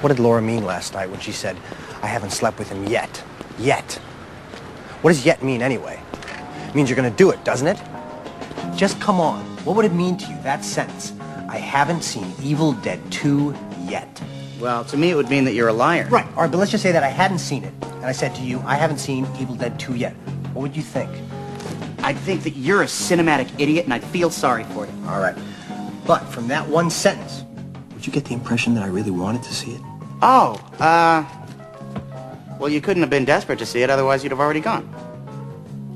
What did Laura mean last night when she said, I haven't slept with him yet? Yet. What does yet mean anyway? It means you're gonna do it, doesn't it? Just come on. What would it mean to you, that sentence? I haven't seen Evil Dead 2 yet. Well, to me, it would mean that you're a liar. Right, all right, but let's just say that I hadn't seen it. And I said to you, I haven't seen Evil Dead 2 yet. What would you think? I'd think that you're a cinematic idiot, and I'd feel sorry for you. All right. But from that one sentence, would you get the impression that I really wanted to see it? Oh, uh. Well, you couldn't have been desperate to see it, otherwise, you'd have already gone.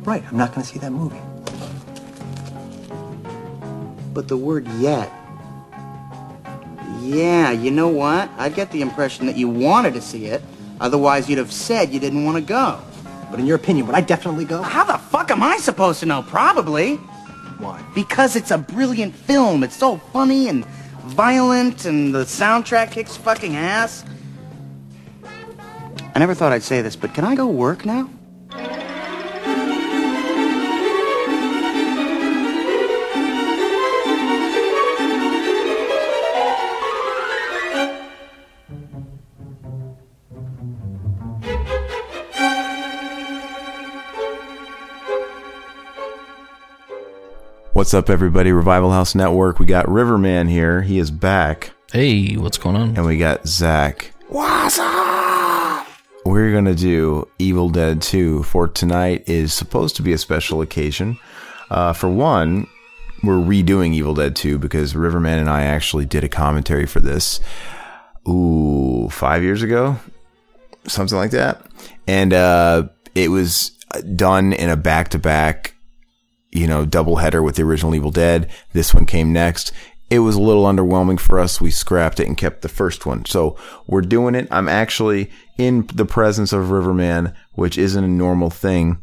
Right, I'm not gonna see that movie. But the word yet. Yeah, you know what? I get the impression that you wanted to see it, otherwise, you'd have said you didn't want to go. But in your opinion, would I definitely go? How the fuck am I supposed to know? Probably. Why? Because it's a brilliant film. It's so funny and violent, and the soundtrack kicks fucking ass. I never thought I'd say this, but can I go work now? What's up, everybody? Revival House Network. We got Riverman here. He is back. Hey, what's going on? And we got Zach. What's up? We're going to do Evil Dead 2 for tonight is supposed to be a special occasion. Uh, for one, we're redoing Evil Dead 2 because Riverman and I actually did a commentary for this. Ooh, five years ago? Something like that. And uh, it was done in a back to back you know, double header with the original Evil Dead. This one came next. It was a little underwhelming for us. We scrapped it and kept the first one. So we're doing it. I'm actually in the presence of Riverman, which isn't a normal thing.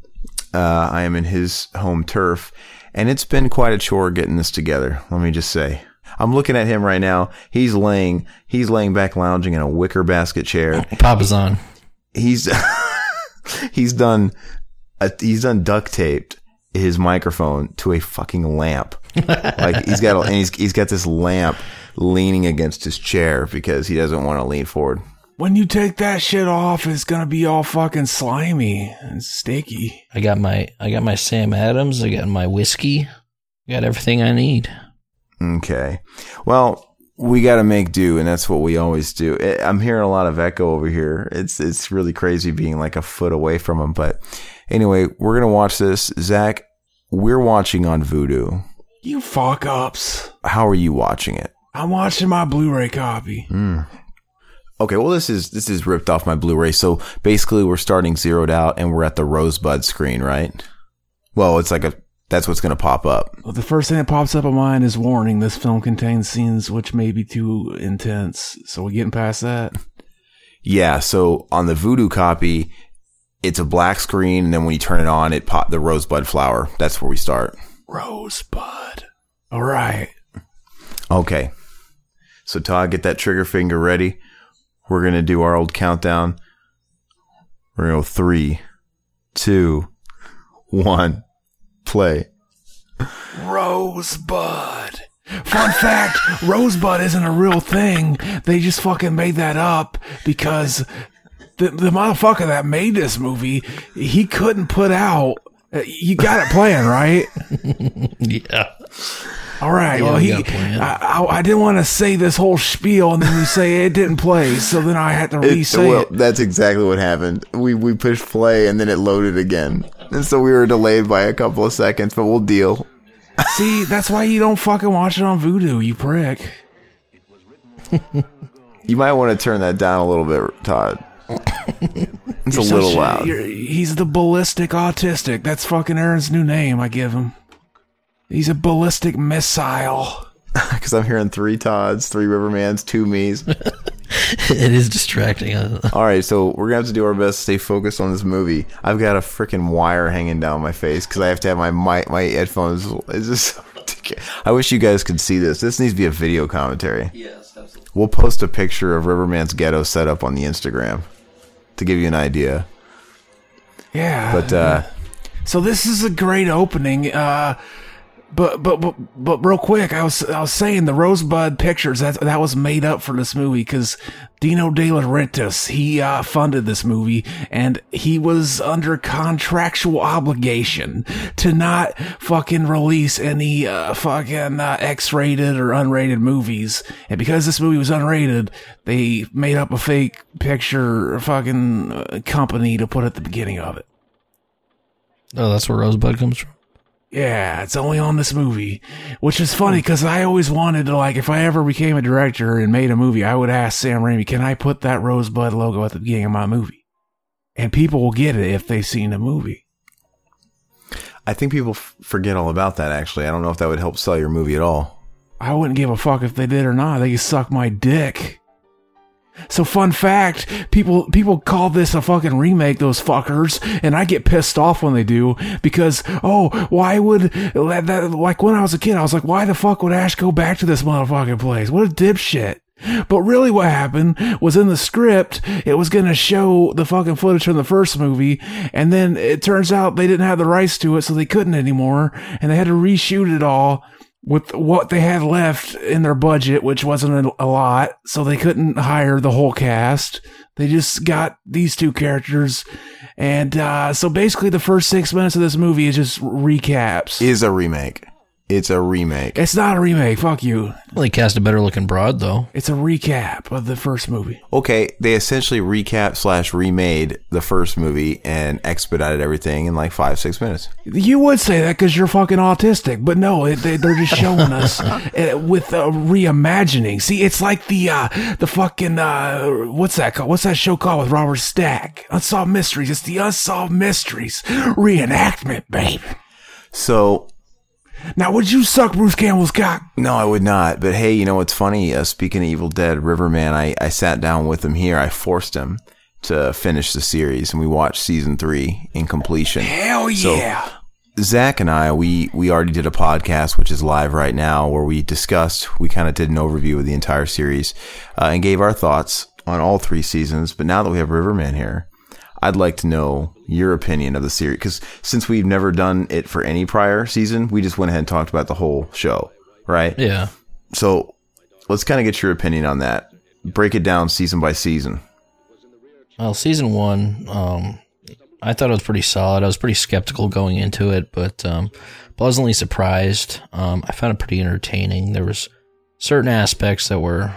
Uh, I am in his home turf and it's been quite a chore getting this together. Let me just say. I'm looking at him right now. He's laying, he's laying back lounging in a wicker basket chair. Papa's on. He's, he's done, a, he's done duct taped his microphone to a fucking lamp. like he's got, a, and he's he's got this lamp leaning against his chair because he doesn't want to lean forward. When you take that shit off, it's gonna be all fucking slimy and sticky. I got my I got my Sam Adams. I got my whiskey. I got everything I need. Okay. Well, we got to make do, and that's what we always do. I'm hearing a lot of echo over here. It's it's really crazy being like a foot away from him, but Anyway, we're gonna watch this. Zach, we're watching on Vudu. You fuck ups. How are you watching it? I'm watching my Blu-ray copy. Mm. Okay, well this is this is ripped off my Blu-ray. So basically, we're starting zeroed out, and we're at the Rosebud screen, right? Well, it's like a that's what's going to pop up. Well, the first thing that pops up on mine is warning: this film contains scenes which may be too intense. So we're getting past that. Yeah. So on the Vudu copy, it's a black screen, and then when you turn it on, it pop the rosebud flower. That's where we start. Rosebud. All right. Okay. So Todd, get that trigger finger ready. We're gonna do our old countdown. We're gonna go three, two, one, play. Rosebud. Fun fact, Rosebud isn't a real thing. They just fucking made that up because the, the motherfucker that made this movie, he couldn't put out. Uh, you got it playing, right? yeah. All right. Yeah, well, he. I, I, I didn't want to say this whole spiel and then you say it didn't play, so then I had to re-say well, it. That's exactly what happened. We we pushed play and then it loaded again, and so we were delayed by a couple of seconds, but we'll deal. See, that's why you don't fucking watch it on Vudu, you prick. You might want to turn that down a little bit, Todd. it's a You're little such loud. he's the ballistic autistic. That's fucking Aaron's new name. I give him. He's a ballistic missile. Because I'm hearing three Todds, three Rivermans, two me's. it is distracting. All right, so we're gonna have to do our best to stay focused on this movie. I've got a freaking wire hanging down my face because I have to have my my, my headphones. It's just so ridiculous. I wish you guys could see this. This needs to be a video commentary. Yes, absolutely. We'll post a picture of Riverman's ghetto set up on the Instagram to give you an idea. Yeah. But uh, so this is a great opening. Uh, But but but but real quick, I was I was saying the Rosebud Pictures that that was made up for this movie because Dino De Laurentiis he uh, funded this movie and he was under contractual obligation to not fucking release any uh, fucking uh, X-rated or unrated movies. And because this movie was unrated, they made up a fake picture fucking uh, company to put at the beginning of it. Oh, that's where Rosebud comes from. Yeah, it's only on this movie, which is funny hmm. because I always wanted to like if I ever became a director and made a movie, I would ask Sam Raimi, "Can I put that Rosebud logo at the beginning of my movie?" And people will get it if they've seen the movie. I think people f- forget all about that. Actually, I don't know if that would help sell your movie at all. I wouldn't give a fuck if they did or not. They could suck my dick. So fun fact, people people call this a fucking remake, those fuckers, and I get pissed off when they do because oh, why would that, like when I was a kid, I was like, why the fuck would Ash go back to this motherfucking place? What a dipshit. But really what happened was in the script, it was going to show the fucking footage from the first movie. And then it turns out they didn't have the rights to it, so they couldn't anymore. And they had to reshoot it all with what they had left in their budget, which wasn't a, lot. So they couldn't hire the whole cast. They just got these two characters. And, uh, so basically the first six minutes of this movie is just recaps. Is a remake. It's a remake. It's not a remake. Fuck you. Well, they cast a better looking broad though. It's a recap of the first movie. Okay, they essentially recap slash remade the first movie and expedited everything in like five six minutes. You would say that because you're fucking autistic, but no, it, they, they're just showing us uh, with uh, reimagining. See, it's like the uh, the fucking uh, what's that called? What's that show called with Robert Stack? Unsolved Mysteries. It's the Unsolved Mysteries reenactment, babe. So Now, would you suck Bruce Campbell's cock? No, I would not. But hey, you know what's funny? Uh, speaking of Evil Dead, Riverman, I, I sat down with him here. I forced him to finish the series, and we watched season three in completion. Hell So- yeah! Zach and I, we we already did a podcast, which is live right now, where we discussed, we kind of did an overview of the entire series, uh, and gave our thoughts on all three seasons. But now that we have Riverman here, I'd like to know your opinion of the series, because since we've never done it for any prior season, we just went ahead and talked about the whole show, right? Yeah. So let's kind of get your opinion on that. Break it down season by season. Well, season one, um, I thought it was pretty solid. I was pretty skeptical going into it, but um, pleasantly surprised. Um, I found it pretty entertaining. There was certain aspects that were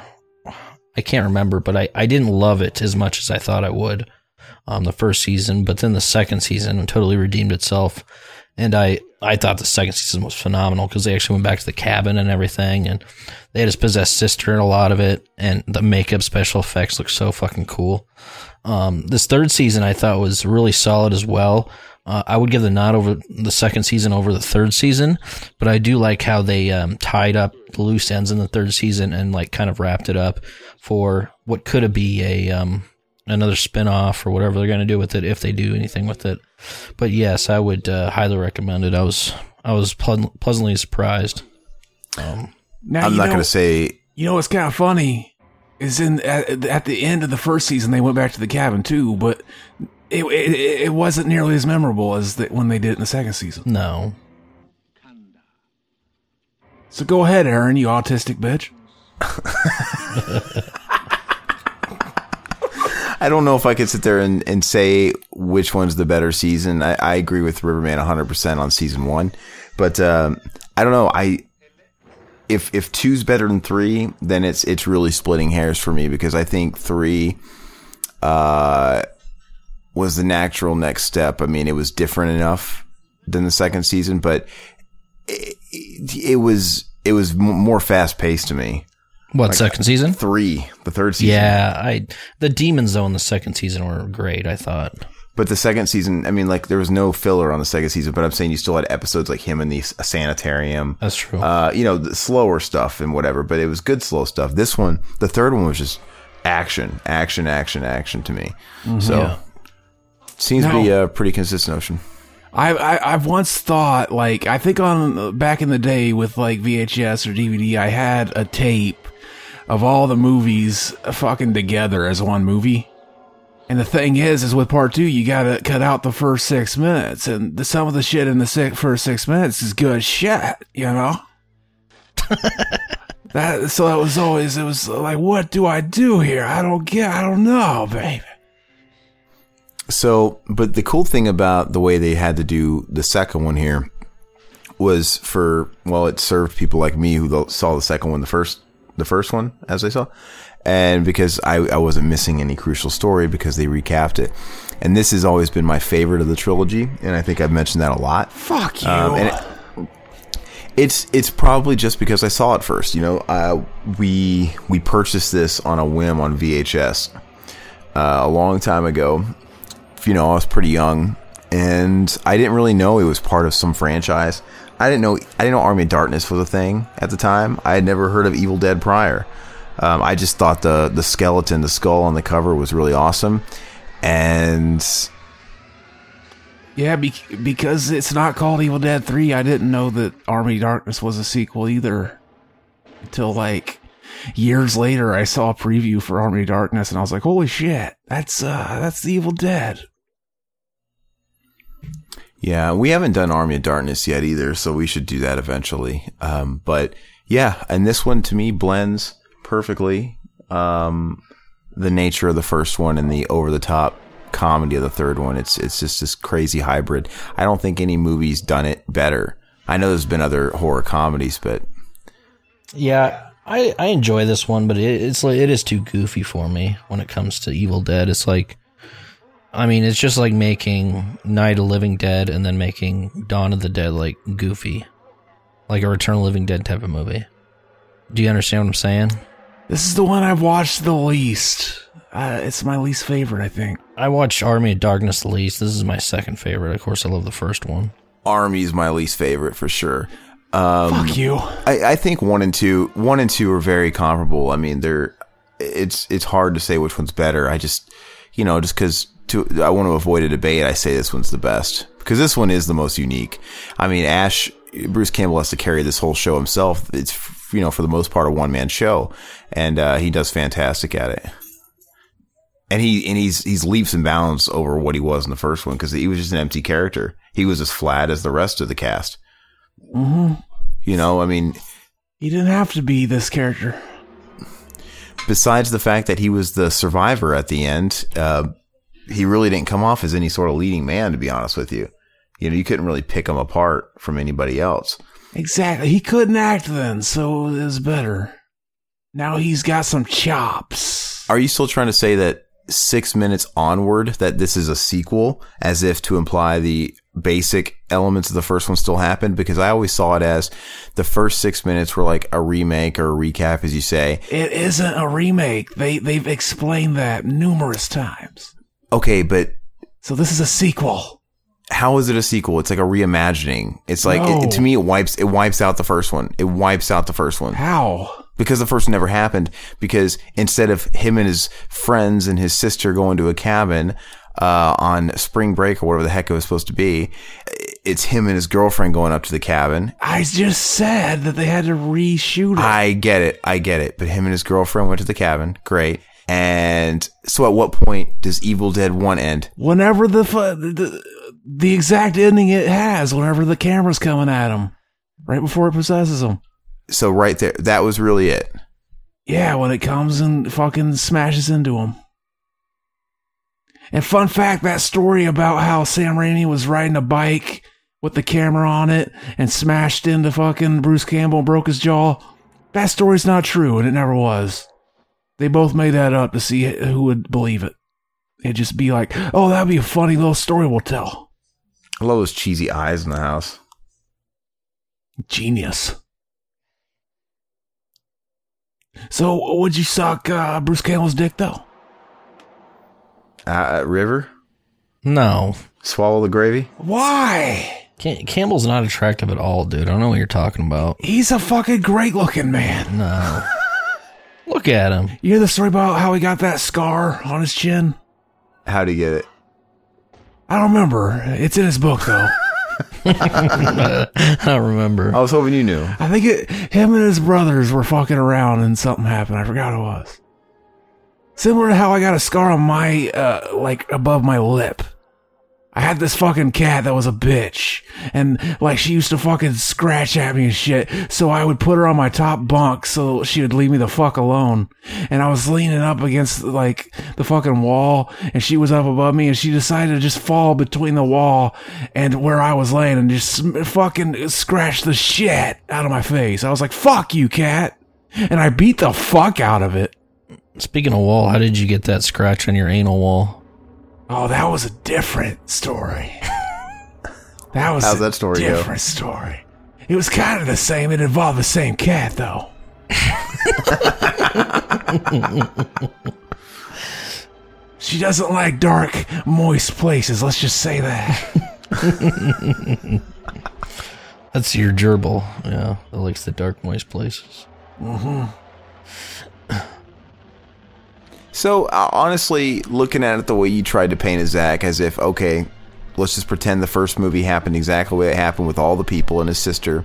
I can't remember, but I, I didn't love it as much as I thought I would. Um, the first season, but then the second season totally redeemed itself, and I I thought the second season was phenomenal because they actually went back to the cabin and everything, and they had his possessed sister in a lot of it, and the makeup special effects look so fucking cool. Um, this third season I thought was really solid as well. Uh, I would give the nod over the second season over the third season, but I do like how they um, tied up the loose ends in the third season and like kind of wrapped it up for what could have be a um, another spin off or whatever they're going to do with it if they do anything with it. But yes, I would uh, highly recommend it. I was I was ple- pleasantly surprised. Now, I'm not going to say You know what's kind of funny is in at, at the end of the first season they went back to the cabin too, but it it, it wasn't nearly as memorable as the, when they did it in the second season. No, So go ahead, Aaron, you autistic bitch. I don't know if I could sit there and, and say which one's the better season. I, I agree with Riverman 100% on season one, but um, I don't know. I if if two's better than three, then it's it's really splitting hairs for me because I think three uh, was the natural next step. I mean, it was different enough than the second season, but it, it was it was more fast paced to me. What second season? Three, the third season, Yeah, I the demons though in the second season were great. I thought. But the second season, I mean, like there was no filler on the second season, but I'm saying you still had episodes like him in the s- sanitarium. That's true. Uh, you know, the slower stuff and whatever, but it was good slow stuff. This one, the third one was just action, action, action, action to me. So Yeah. seems to be a pretty consistent notion. I, I I've once thought like I think on back in the day with like VHS or DVD I had a tape of all the movies fucking together as one movie. And the thing is, is with part two, you gotta cut out the first six minutes, and the, some of the shit in the six, first six minutes is good shit, you know. that so that was always it was like, what do I do here? I don't get, I don't know, baby. So, but the cool thing about the way they had to do the second one here was for well, it served people like me who saw the second one, the first, the first one as they saw, and because I, I wasn't missing any crucial story because they recapped it, and this has always been my favorite of the trilogy, and I think I've mentioned that a lot. Fuck you. Um, and it, it's it's probably just because I saw it first. You know, uh, we we purchased this on a whim on VHS uh, a long time ago. You know, I was pretty young, and I didn't really know it was part of some franchise. I didn't know I didn't know Army of Darkness was a thing at the time. I had never heard of Evil Dead prior. Um, I just thought the the skeleton, the skull on the cover was really awesome, and Yeah, be- because it's not called Evil Dead 3, I didn't know that Army of Darkness was a sequel either. Until like years later I saw a preview for Army of Darkness and I was like, "Holy shit, that's uh that's the Evil Dead." Yeah, we haven't done Army of Darkness yet either, so we should do that eventually. Um, but yeah, and this one to me blends perfectly um, the nature of the first one and the over the top comedy of the third one. It's it's just this crazy hybrid. I don't think any movie's done it better. I know there's been other horror comedies, but Yeah, I, I enjoy this one, but it, it's it is too goofy for me when it comes to Evil Dead. It's like, I mean, it's just like making Night of the Living Dead and then making Dawn of the Dead like goofy, like a Return of the Living Dead type of movie. Do you understand what I'm saying? This is the one I've watched the least. Uh, it's my least favorite, I think. I watched Army of Darkness the least. This is my second favorite. Of course, I love the first one. Army's my least favorite for sure. Um, Fuck you. I, I think one and two, one and two are very comparable. I mean, they're it's it's hard to say which one's better. I just you know just because to I want to avoid a debate, I say this one's the best because this one is the most unique. I mean, Ash Bruce Campbell has to carry this whole show himself. It's you know for the most part a one man show, and uh, he does fantastic at it. And he and he's he's leaps and bounds over what he was in the first one because he was just an empty character. He was as flat as the rest of the cast. hmm You know, I mean, He didn't have to be this character. besides the fact that he was the survivor at the end, uh, he really didn't come off as any sort of leading man, to be honest with you. You know, you couldn't really pick him apart from anybody else. Exactly. He couldn't act then, so it was better. Now he's got some chops. Are you still trying to say that six minutes onward, that this is a sequel, as if to imply the basic elements of the first one still happened? Because I always saw it as the first six minutes were like a remake or a recap, as you say. It isn't a remake. They they've explained that numerous times. Okay, but So this is a sequel. how is it a sequel? It's like a reimagining. It's like No. it, to me, it wipes it wipes out the first one. It wipes out the first one How? because the first one never happened. Because instead of him and his friends and his sister going to a cabin uh, on spring break or whatever the heck it was supposed to be, it's him and his girlfriend going up to the cabin. I just said that they had to reshoot it. I get it, I get it. But him and his girlfriend went to the cabin. Great. And so, at what point does Evil Dead One end? whenever the, fu- the the exact ending it has, whenever the camera's coming at him, right before it possesses him. So right there, that was really it. Yeah, when it comes and fucking smashes into him. And fun fact, that story about how Sam Raimi was riding a bike with the camera on it and smashed into fucking Bruce Campbell and broke his jaw. That story's not true, and it never was. They both made that up to see who would believe it. It'd just be like, oh, that'd be a funny little story we'll tell. I love those cheesy eyes in the house. Genius. So, would you suck uh, Bruce Campbell's dick, though? Uh, River, No, swallow the gravy. Why? Cam- Campbell's not attractive at all, dude. I don't know what you're talking about. He's a fucking great looking man. No. Look at him. You hear the story about how he got that scar on his chin? How'd he get it? I don't remember. It's in his book, though. I don't remember. I was hoping you knew. I think it, him and his brothers were fucking around and something happened. I forgot what it was. Similar to how I got a scar on my, uh, like above my lip. I had this fucking cat that was a bitch. And like she used to fucking scratch at me and shit. So I would put her on my top bunk so she would leave me the fuck alone. And I was leaning up against like the fucking wall and she was up above me and she decided to just fall between the wall and where I was laying and just fucking scratch the shit out of my face. I was like, fuck you, cat. And I beat the fuck out of it. Speaking of wall, how did you get that scratch on your anal wall? Oh, that was a different story. that was How's a that story go? different story. It was kind of the same. It involved the same cat, though. she doesn't like dark, moist places. Let's just say that. That's your gerbil. Yeah, that likes the dark, moist places. Mm-hmm. So uh, honestly, looking at it the way you tried to paint it, Zach, as if okay, let's just pretend the first movie happened exactly the way it happened with all the people and his sister,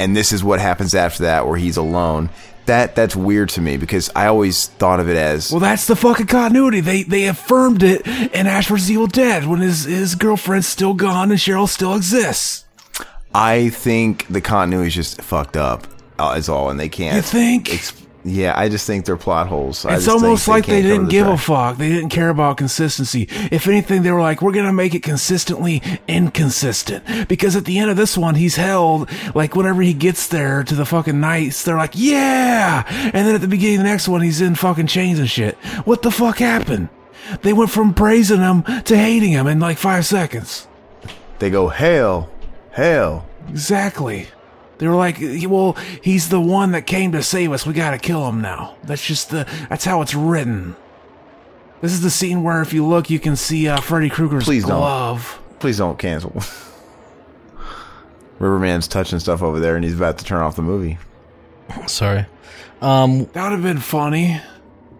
and this is what happens after that, where he's alone. That that's weird to me because I always thought of it as well, that's the fucking continuity. They they affirmed it in Ash vs. Evil Dead when his his girlfriend's still gone and Cheryl still exists. I think the continuity is just fucked up. Uh, is all, and they can't. You think? Ex- yeah, I just think they're plot holes. I It's almost like they can't didn't give a fuck. They didn't care about consistency. If anything, they were like, we're going to make it consistently inconsistent. Because at the end of this one, he's held, like, whenever he gets there to the fucking knights, they're like, yeah! And then at the beginning of the next one, he's in fucking chains and shit. What the fuck happened? They went from praising him to hating him in like five seconds. They go hell, hell. Exactly. They were like, well, he's the one that came to save us. We gotta kill him now. That's just the, that's how it's written. This is the scene where if you look, you can see uh, Freddy Krueger's Please don't. glove. Please don't cancel. Riverman's touching stuff over there, and he's about to turn off the movie. Sorry. Um, That would have been funny.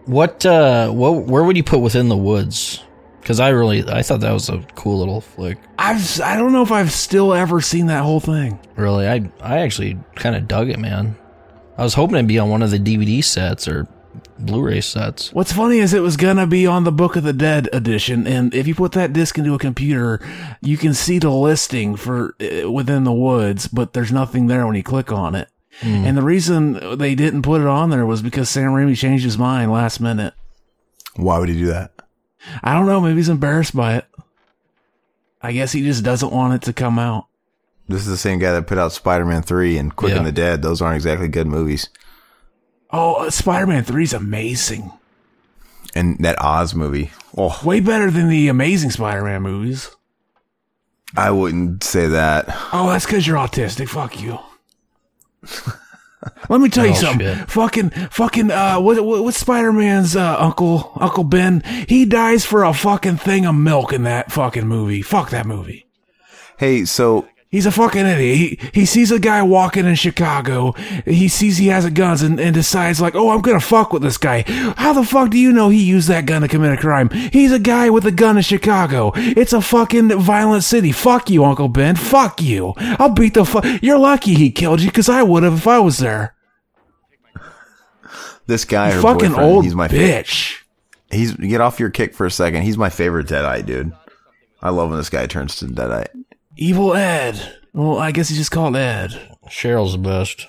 what, uh, what, where would you put Within the Woods? Because I really, I thought that was a cool little flick. I've, I don't know if I've still ever seen that whole thing. Really, I, I actually kind of dug it, man. I was hoping it'd be on one of the DVD sets or Blu-ray sets. What's funny is it was gonna be on the Book of the Dead edition, and if you put that disc into a computer, you can see the listing for uh, Within the Woods, but there's nothing there when you click on it. And the reason they didn't put it on there was because Sam Raimi changed his mind last minute. Why would he do that? I don't know, maybe he's embarrassed by it. I guess he just doesn't want it to come out. This is the same guy that put out Spider-Man Three and Quick Yeah. and the Dead. Those aren't exactly good movies. Oh, uh, Spider-Man 3 is amazing. And that Oz movie. Oh, Way better than the Amazing Spider-Man movies. I wouldn't say that. Oh, that's because you're autistic. Fuck you. Let me tell you Oh, something. shit. Fucking, fucking, uh, what, what, what's Spider-Man's, uh, uncle, Uncle Ben? He dies for a fucking thing of milk in that fucking movie. Fuck that movie. Hey, so He's a fucking idiot. He, he sees a guy walking in Chicago. He sees he has a gun and, and decides like, oh, I'm gonna fuck with this guy. How the fuck do you know he used that gun to commit a crime? He's a guy with a gun in Chicago. It's a fucking violent city. Fuck you, Uncle Ben. Fuck you. I'll beat the fuck. You're lucky he killed you because I would have if I was there. this guy, fucking old he's my bitch. He's get off your kick for a second. He's my favorite Deadite dude. I love when this guy turns to Deadite. Evil Ed. Well, I guess he's just called Ed. Cheryl's the best.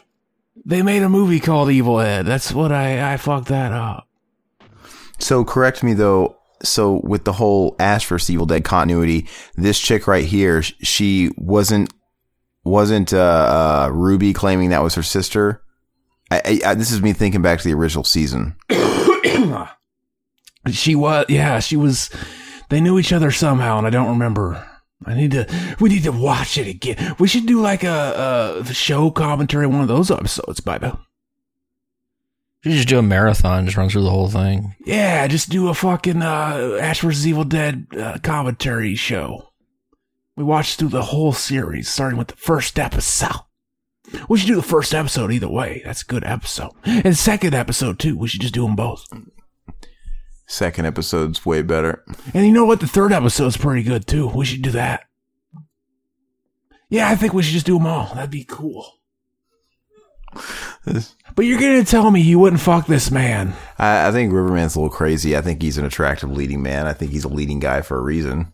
They made a movie called Evil Ed. That's what I, I fucked that up. So correct me though. So with the whole Ash vs Evil Dead continuity, this chick right here, she wasn't wasn't uh, uh, Ruby claiming that was her sister. I, I, I, this is me thinking back to the original season. She was, yeah, she was. They knew each other somehow, and I don't remember. I need to. We need to watch it again. We should do like a, a show commentary, one of those episodes, baby. You just do a marathon, just run through the whole thing. Yeah, just do a fucking uh, Ash vs Evil Dead uh, commentary show. We watched through the whole series, starting with the first episode. We should do the first episode either way. That's a good episode. And second episode too. We should just do them both. Second episode's way better. And you know what? The third episode's pretty good too. We should do that. Yeah, I think we should just do them all. That'd be cool. But you're gonna tell me you wouldn't fuck this man? I, I think Riverman's a little crazy. I think he's an attractive leading man. I think he's a leading guy for a reason.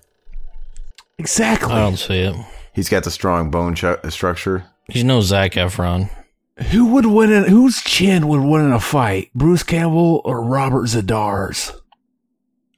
Exactly. I don't see it. He's got the strong bone ch- structure. He's no Zac Efron. Who would win? In, whose chin would win in a fight? Bruce Campbell or Robert Z'Dar's?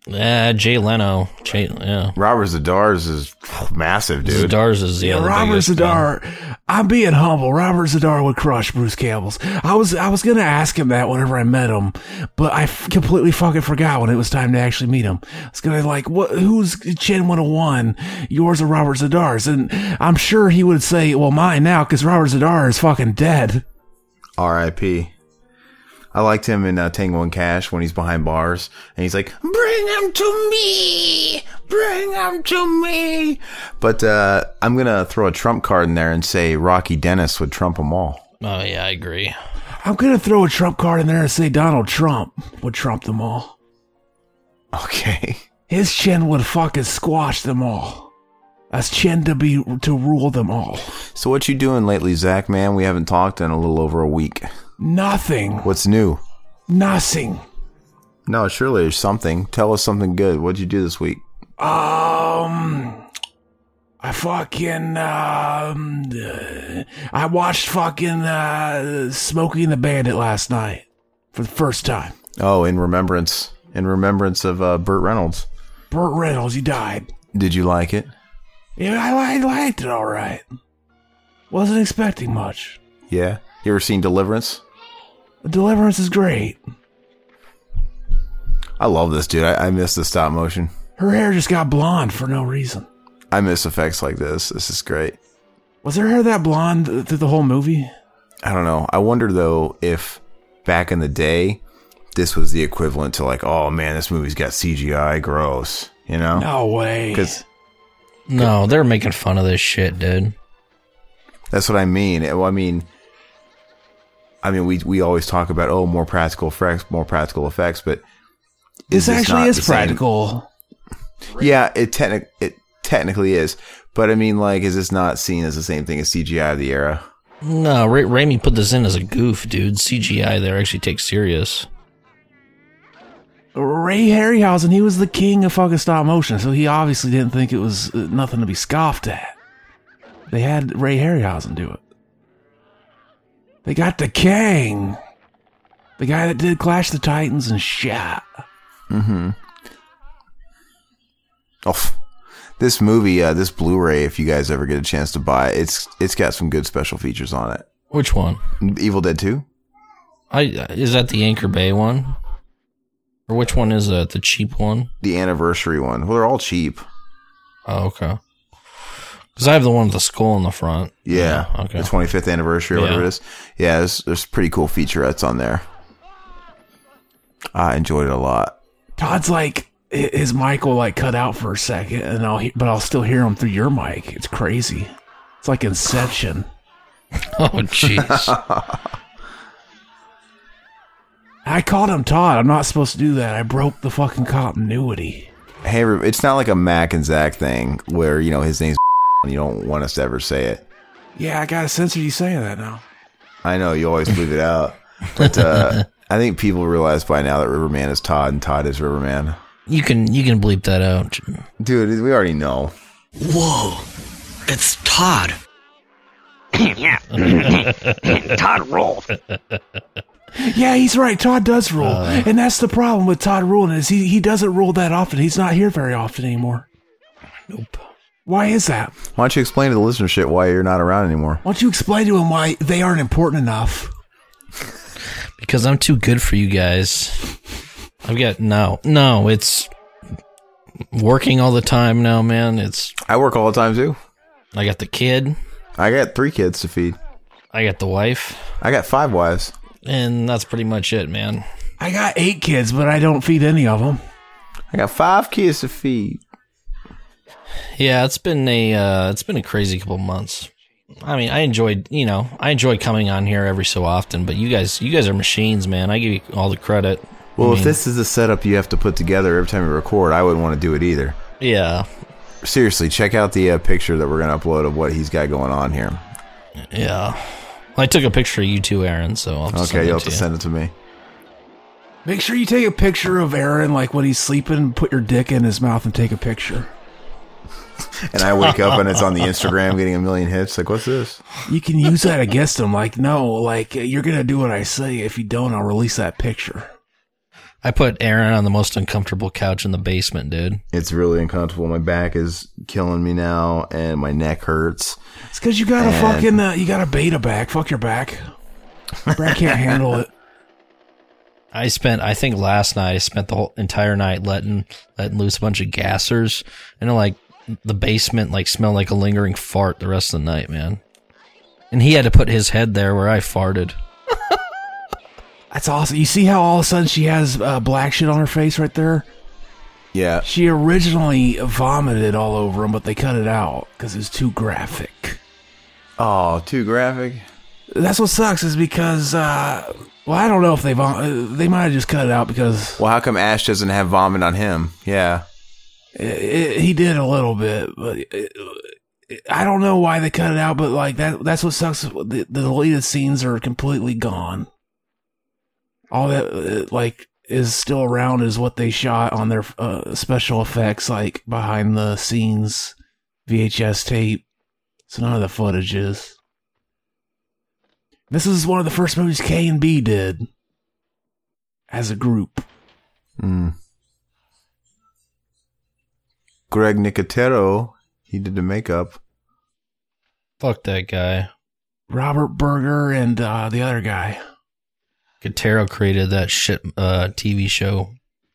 Yeah, Jay Leno. Jay, yeah. Robert Z'Dar's is massive, dude. Z'Dar's is yeah, the Robert biggest guy. Z'Dar. I'm being humble. Robert Z'Dar would crush Bruce Campbell's. I was I was gonna ask him that whenever I met him, but I f- completely fucking forgot when it was time to actually meet him. I was gonna like, what? Whose chin would have won? Yours or Robert Z'Dar's? And I'm sure he would say, well, mine now, because Robert Z'Dar is fucking dead. R.I.P. I liked him in uh, Tango and Cash when he's behind bars and he's like, "Bring him to me, bring him to me." But uh, I'm gonna throw a trump card in there and say Rocky Dennis would trump them all. Oh yeah, I agree. I'm gonna throw a trump card in there and say Donald Trump would trump them all. Okay. His chin would fucking squash them all. Chin to be to rule them all. So what you doing lately, Zach? Man, we haven't talked in a little over a week. Nothing. What's new? Nothing. No, surely there's something. Tell us something good. What'd you do this week? Um, I fucking um, I watched fucking uh, Smokey and the Bandit last night for the first time. Oh, in remembrance, in remembrance of uh, Burt Reynolds. Burt Reynolds, he died. Did you like it? Yeah, I, I liked it all right. Wasn't expecting much. Yeah. You ever seen Deliverance? Deliverance is great. I love this dude. I, I miss the stop motion. Her hair just got blonde for no reason. I miss effects like this. This is great. Was her hair that blonde through the whole movie? I don't know. I wonder though if back in the day, this was the equivalent to like, oh man, this movie's got CGI, gross. You know? No way. Because No, they're making fun of this shit, dude. that's what I mean. Well, I mean, I mean, we we always talk about oh, more practical effects, more practical effects, but this is actually is the same? practical. Yeah, it technic it technically is, but I mean, like, is this not seen as the same thing as CGI of the era? No, Ra- Raimi put this in as a goof, dude. CGI there actually takes serious. Ray Harryhausen, he was the king of fucking stop motion, so he obviously didn't think it was uh, nothing to be scoffed at. They had Ray Harryhausen do it. They got the king, the guy that did Clash the Titans and shit. Mm-hmm. Oh, this movie, uh, this Blu-ray, if you guys ever get a chance to buy it, it's it's got some good special features on it. Which one? Evil Dead Two. I is that the Anchor Bay one, or which one is that? The cheap one? the anniversary one. Well, they're all cheap. Oh, okay. Because I have the one with the skull in the front. Yeah. okay. The 25th anniversary or whatever it is. Yeah, there's, there's pretty cool featurettes on there. I enjoyed it a lot. Todd's like his mic will like cut out for a second, and I'll he- but I'll still hear him through your mic. It's crazy. It's like Inception. Oh, jeez. I called him Todd. I'm not supposed to do that. I broke the fucking continuity. Hey, it's not like a Mac and Zach thing where, you know, his name's and you don't want us to ever say it. Yeah, I gotta censor you saying that now. I know you always leave it out. But uh, I think people realize by now that Riverman is Todd and Todd is Riverman. you can you can bleep that out. Dude, we already know. Whoa, it's Todd. Yeah. Todd rolled. Yeah, he's right. Todd does rule, uh. and that's the problem with Todd ruling is he he doesn't rule that often. He's not here very often anymore. Nope. Why is that? Why don't you explain to the listenership why you're not around anymore? Why don't you explain to them why they aren't important enough? Because I'm too good for you guys. I've got no, no. It's working all the time now, man. It's I work all the time too. I got the kid, I got three kids to feed. I got the wife, I got five wives. And that's pretty much it, man. I got eight kids, but I don't feed any of them. I got five kids to feed. Yeah, it's been a uh, it's been a crazy couple months. I mean, I enjoyed you know I enjoy coming on here every so often, but you guys you guys are machines, man. I give you all the credit. Well, I if this is the setup you have to put together every time you record, I wouldn't want to do it either. yeah, Seriously, check out the uh, picture that we're going to upload of what he's got going on here. yeah. I took a picture of you two, Aaron. So I'll just Okay, you'll have to you. send it to me. Make sure you take a picture of Aaron, like when he's sleeping. Put your dick in his mouth and take a picture. And I wake up and it's on the Instagram getting a million hits. Like, what's this? You can use that against him. Like, no, like you're gonna do what I say. If you don't, I'll release that picture. I put Aaron on the most uncomfortable couch in the basement, dude. It's really uncomfortable. My back is killing me now, and my neck hurts. It's because you got a And- fucking, uh, you got a beta back. Fuck your back. Your back can't handle it. I spent, I think last night, I spent the whole entire night letting letting loose a bunch of gassers, and like the basement like smelled like a lingering fart the rest of the night, man. And he had to put his head there where I farted. That's awesome. You see how all of a sudden she has uh, black shit on her face right there? Yeah, She originally vomited all over him, but they cut it out because it's too graphic. Oh, too graphic. That's what sucks is because, uh, well, I don't know if they vom- uh, they might have just cut it out because Well, how come Ash doesn't have vomit on him? Yeah. it, it, he did a little bit, but it, it- I don't know why they cut it out. But like that, that's what sucks. The, the deleted scenes are completely gone. All that uh, like is still around is what they shot on their uh, special effects, like behind the scenes VHS tape. So none of the footage is. This is one of the first movies KNB did as a group. Mm. Greg Nicotero, he did the makeup. Fuck that guy. Robert Berger and uh, the other guy. Katero created that shit uh, TV show,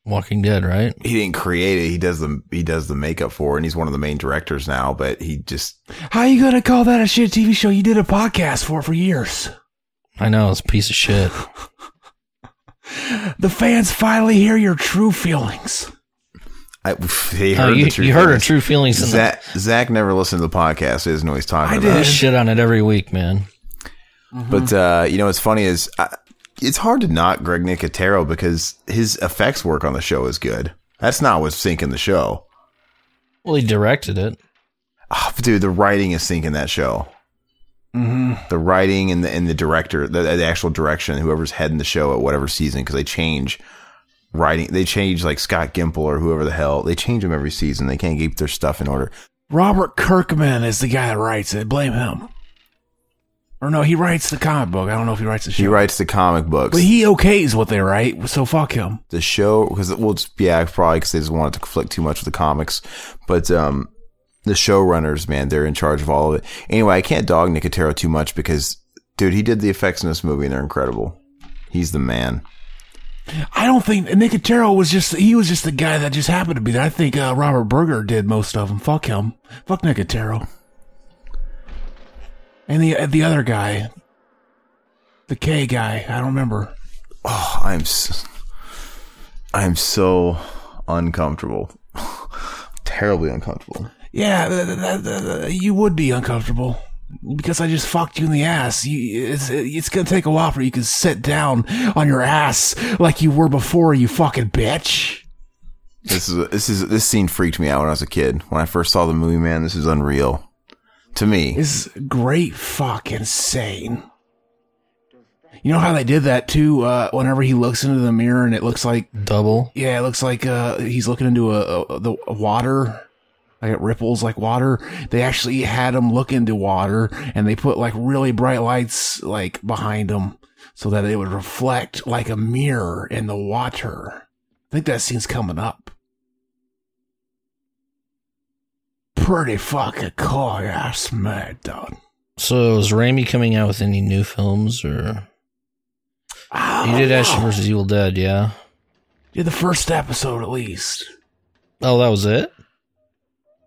Walking Dead, right? He didn't create it. He does the he does the makeup for, it, and he's one of the main directors now. But he just How are you gonna call that a shit TV show? You did a podcast for for years. I know it's a piece of shit. The fans finally hear your true feelings. I, he Oh, heard you, the truth. you heard her true feelings. In the, Zach, Zach never listened to the podcast. So he doesn't know what he's talking I about. I did. shit on it every week, man. But uh, you know what's funny is I, it's hard to knock Greg Nicotero because his effects work on the show is good. That's not what's sinking the show. Well, he directed it. Ah, dude, the writing is sinking that show. Mm-hmm. The writing and the and the director, the, the actual direction, whoever's heading the show at whatever season, because they change writing. They change like Scott Gimple or whoever the hell. They change them every season. They can't keep their stuff in order. Robert Kirkman is the guy that writes it. Blame him. Or no, he writes the comic book. I don't know if he writes the show. He writes the comic books. but he okays what they write, so fuck him. the show because well, it's, yeah, probably because they just want it to conflict too much with the comics. But um, the showrunners, man, they're in charge of all of it. Anyway, I can't dog Nicotero too much because, dude, he did the effects in this movie and they're incredible. He's the man. I don't think Nicotero was just he was just the guy that just happened to be there. I think uh, Robert Berger did most of them. Fuck him. Fuck Nicotero. And the the other guy, the K guy, I don't remember. Oh, I'm s I'm so uncomfortable, terribly uncomfortable. Yeah, th- th- th- you would be uncomfortable because I just fucked you in the ass. You, it's it's gonna take a while for you to sit down on your ass like you were before. You fucking bitch. This is this is this scene freaked me out when I was a kid. When I first saw the movie, man, this is unreal to me. is great fucking insane. You know how they did that too? Uh, whenever he looks into the mirror and it looks like, Double. yeah, it looks like uh, he's looking into a, a the a water, like it ripples like water. They actually had him look into water, and they put like really bright lights like behind him so that it would reflect like a mirror in the water. I think that scene's coming up. Pretty fucking cool, ass mad dog. So is Raimi coming out with any new films or he did Ash vs Evil Dead? Yeah. Did the first episode at least. Oh, that was it.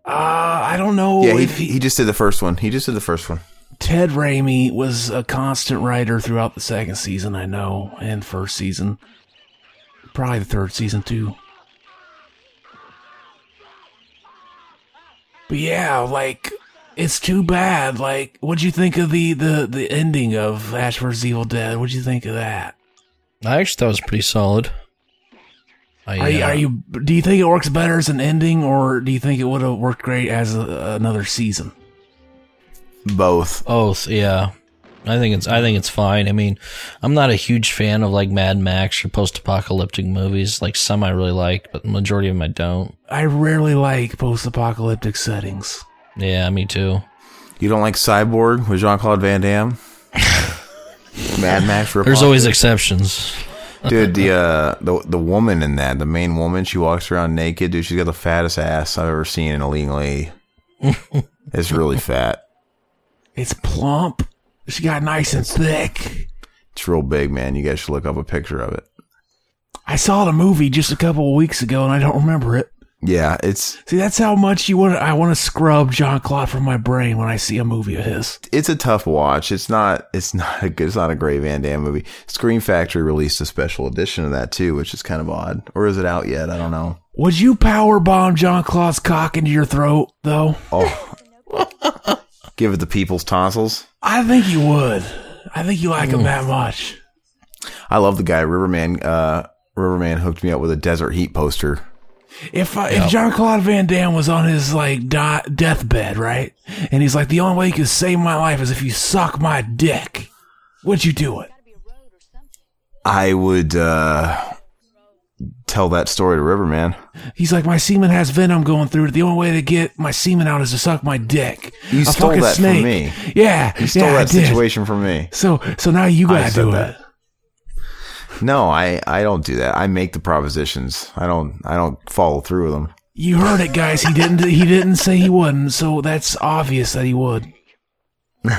Uh, I don't know yeah, he, if he, he just did the first one. He just did the first one. Ted Raimi was a constant writer throughout the second season, I know, and first season. Probably the third season too. But yeah, like it's too bad. Like, what'd you think of the the the ending of Ash vs Evil Dead? What'd you think of that? I actually thought it was pretty solid. I, Are you, uh, are you? Do you think it works better as an ending, or do you think it would have worked great as a, another season? Both. both? Yeah. I think it's I think it's fine. I mean, I'm not a huge fan of like Mad Max or post-apocalyptic movies. Like some I really like, but the majority of them I don't. I rarely like post-apocalyptic settings. Yeah, me too. You don't like Cyborg with Jean Claude Van Damme? Mad Max. ripoff? There's always exceptions. dude. The uh, the the woman in that, the main woman, she walks around naked. Dude, she's got the fattest ass I've ever seen in a lean lady. it's really fat. It's plump. She got nice and thick. It's real big, man. You guys should look up a picture of it. I saw the movie just a couple of weeks ago and I don't remember it. Yeah, it's See, that's how much you want. I want to scrub John Claude from my brain when I see a movie of his. it's a tough watch. It's not it's not a good it's not a great Van Damme movie. Scream Factory released a special edition of that too, which is kind of odd. Or is it out yet? I don't know. Would you power bomb John Claude's cock into your throat, though? Oh, give it the people's tonsils. I think you would. I think you like him that much. I love the guy Riverman. Uh, Riverman hooked me up with a Desert Heat poster. If uh, if John Claude Van Damme was on his like di- deathbed, right, and he's like, the only way you can save my life is if you suck my dick, would you do it? I would uh, tell that story to Riverman. He's like, my semen has venom going through it. The only way to get my semen out is to suck my dick. You A stole fucking that from me. Yeah, You stole yeah, I that did. situation from me. So so now you gotta do that. it. No, I, I don't do that. I make the propositions. I don't I don't follow through with them. You heard it, guys. He didn't. He didn't say he wouldn't. So that's obvious that he would.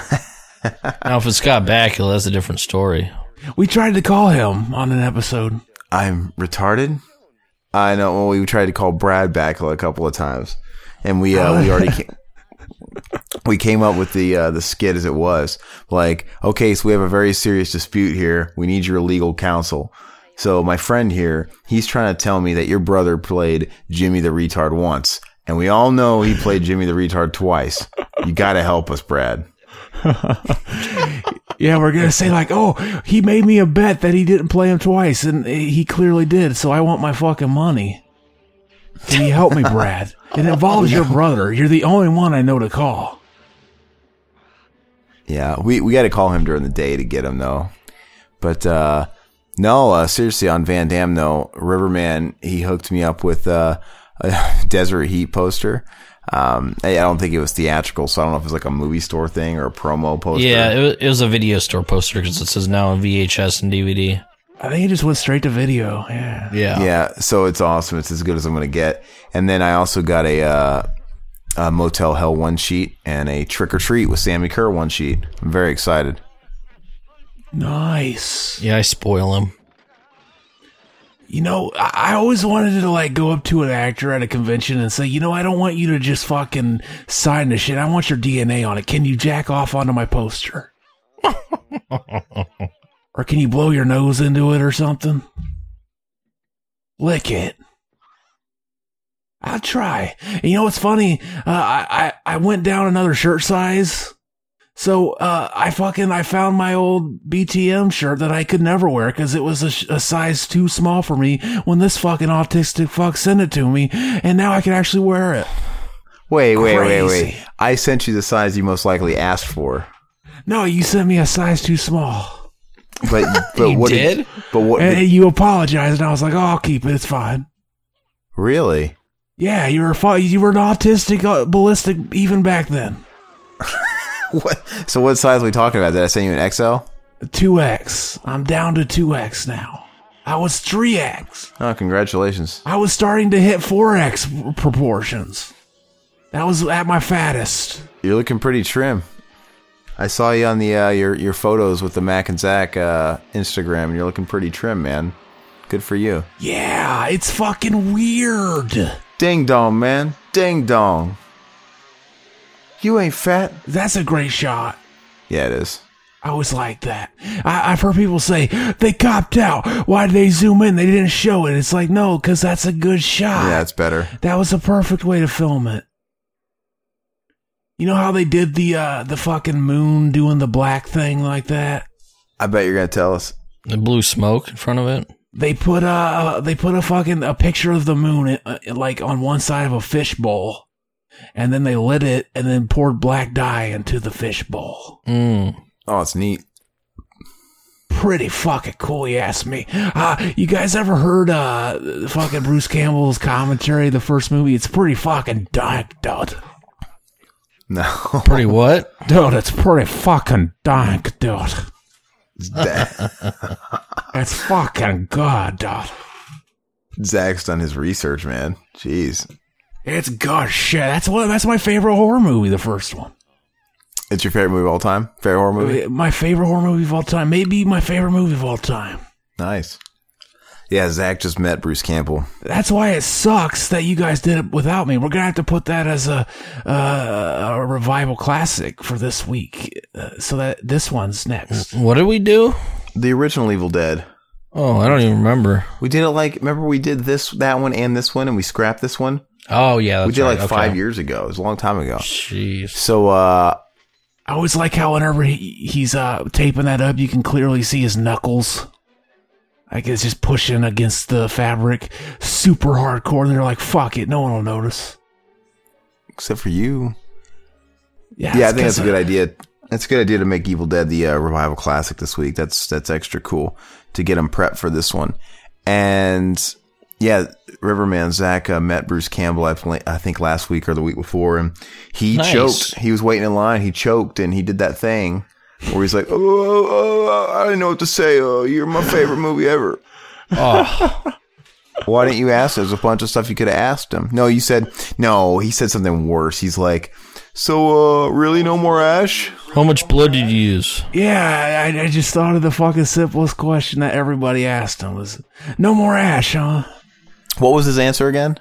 Now, if it's Scott Bakula, that's a different story. We tried to call him on an episode. I'm retarded. I know. Well, we tried to call Brad back a couple of times, and we uh, we already came, we came up with the uh, the skit as it was. Like, okay, so we have a very serious dispute here. We need your legal counsel. So my friend here, he's trying to tell me that your brother played Jimmy the retard once, and we all know he played Jimmy the retard twice. You got to help us, Brad. Yeah, we're gonna say like, oh, he made me a bet that he didn't play him twice, and he clearly did. So I want my fucking money. Can you help me, Brad? It involves your brother. You're the only one I know to call. Yeah, we, we got to call him during the day to get him though. But uh, no, uh, seriously, on Van Damme though, Riverman he hooked me up with uh, a Desert Heat poster. Um, I I don't think it was theatrical, so I don't know if it was like a movie store thing or a promo poster. Yeah, it was, it was a video store poster because it says now on VHS and DVD. I think it just went straight to video. Yeah. Yeah. yeah. So it's awesome. It's as good as I'm gonna get. And then I also got a, uh, a Motel Hell one sheet and a Trick or Treat with Sammy Curr one sheet. I'm very excited. Nice. Yeah, I spoil him. You know, I always wanted to like go up to an actor at a convention and say, you know, I don't want you to just fucking sign the shit. I want your DNA on it. Can you jack off onto my poster? or can you blow your nose into it or something? Lick it. I'll try. And you know what's funny? Uh, I, I I went down another shirt size. So uh, I fucking I found my old BTM shirt that I could never wear because it was a, a size too small for me. When this fucking autistic fuck sent it to me, and now I can actually wear it. Wait, wait, wait, wait. I sent you the size you most likely asked for. No, you sent me a size too small, But but You what did? but what? and you apologized, and I was like, "Oh, I'll keep it. It's fine." really? Yeah, you were you were an autistic uh, ballistic even back then. What? So what size are we talking about? Did I send you an XL? Two X. I'm down to two X now. I was three X. Oh, congratulations. I was starting to hit four X proportions. That was at my fattest. You're looking pretty trim. I saw you on the uh, your your photos with the Mac and Zach uh, Instagram, and you're looking pretty trim, man. Good for you. Yeah, it's fucking weird. Ding dong, man. Ding dong. You ain't fat. That's a great shot. Yeah, it is. I always like that. I, I've heard people say they copped out. Why did they zoom in? They didn't show it. It's like no, because that's a good shot. Yeah, it's better. that was a perfect way to film it. You know how they did the uh the fucking moon doing the black thing like that? I bet you're gonna tell us. The blue smoke in front of it. They put uh they put a fucking a picture of the moon uh, like on one side of a fish bowl, and then they lit it and then poured black dye into the fish bowl. Mm. Oh, it's neat. Pretty fucking cool, you ask me. Uh, you guys ever heard uh fucking Bruce Campbell's commentary, the first movie? It's pretty fucking dank, dude. No, Pretty what? Dude, it's pretty fucking dank, dude. It's fucking good, dude. Zach's done his research, man. Jeez, It's good shit. That's what. That's my favorite horror movie. The first one. it's your favorite movie of all time. Favorite horror movie. My favorite horror movie of all time. Maybe my favorite movie of all time. Nice. Yeah, Zach just met Bruce Campbell. That's why it sucks that you guys did it without me. We're gonna have to put that as a uh, a revival classic for this week, uh, so that this one's next. What did we do? The original Evil Dead. Oh, I don't even remember. We did it like remember we did this that one and this one and we scrapped this one. Oh yeah, that's we did right. like Okay. five years ago. It was a long time ago. Jeez. So uh I always like how whenever he, he's uh, taping that up, you can clearly see his knuckles. Like it's just pushing against the fabric, super hardcore. And they're like, "Fuck it, no one will notice." except for you. Yeah, Yeah, I think that's a good idea. That's a good idea to make Evil Dead the uh, revival classic this week. That's that's extra cool to get them prepped for this one. And yeah, Riverman Zach uh, met Bruce Campbell. I, pla- I think last week or the week before, and he Nice. choked. He was waiting in line. He choked, and he did that thing where he's like, "Oh, oh, oh, I didn't know what to say. Oh, you're my favorite movie ever." Oh, Why didn't you ask? There's a bunch of stuff you could have asked him. No, you said no. He said something worse. He's like, "So, uh, really, no more Ash?" how much blood did you use? Yeah, I, I just thought of the fucking simplest question that everybody asked him was, "No more ash, huh?" What was his answer again?